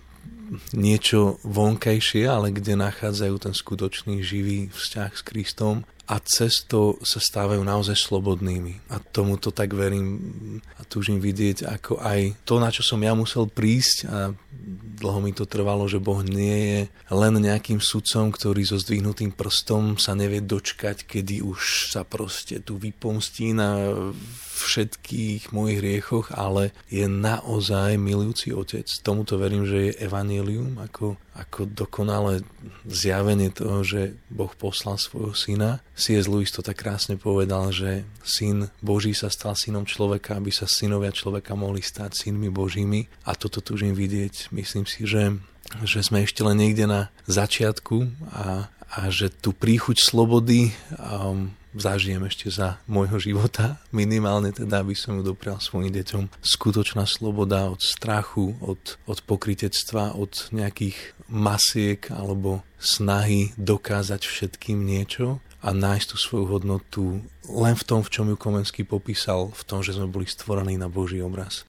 niečo vonkajšie, ale kde nachádzajú ten skutočný živý vzťah s Kristom a cez to sa stávajú naozaj slobodnými. A tomuto tak verím a túžim vidieť, ako aj to, na čo som ja musel prísť a dlho mi to trvalo, že Boh nie je len nejakým sudcom, ktorý so zdvihnutým prstom sa nevie dočkať, kedy už sa proste tu vypomstí na všetkých mojich riechoch, ale je naozaj milujúci otec. Tomuto verím, že je evanelium ako, ako dokonalé zjavenie toho, že Boh poslal svojho syna. C.S. Lewis to tak krásne povedal, že syn Boží sa stal synom človeka, aby sa synovia človeka mohli stať synmi Božími a toto túžim vidieť. Myslím si, že že sme ešte len niekde na začiatku a, a že tu príchuť slobody um, zažijem ešte za môjho života, minimálne teda, aby som ju doprial svojim deťom. Skutočná sloboda od strachu, od, od pokritectva, od nejakých masiek alebo snahy dokázať všetkým niečo a nájsť tú svoju hodnotu len v tom, v čom ju Komenský popísal, v tom, že sme boli stvorení na Boží obraz.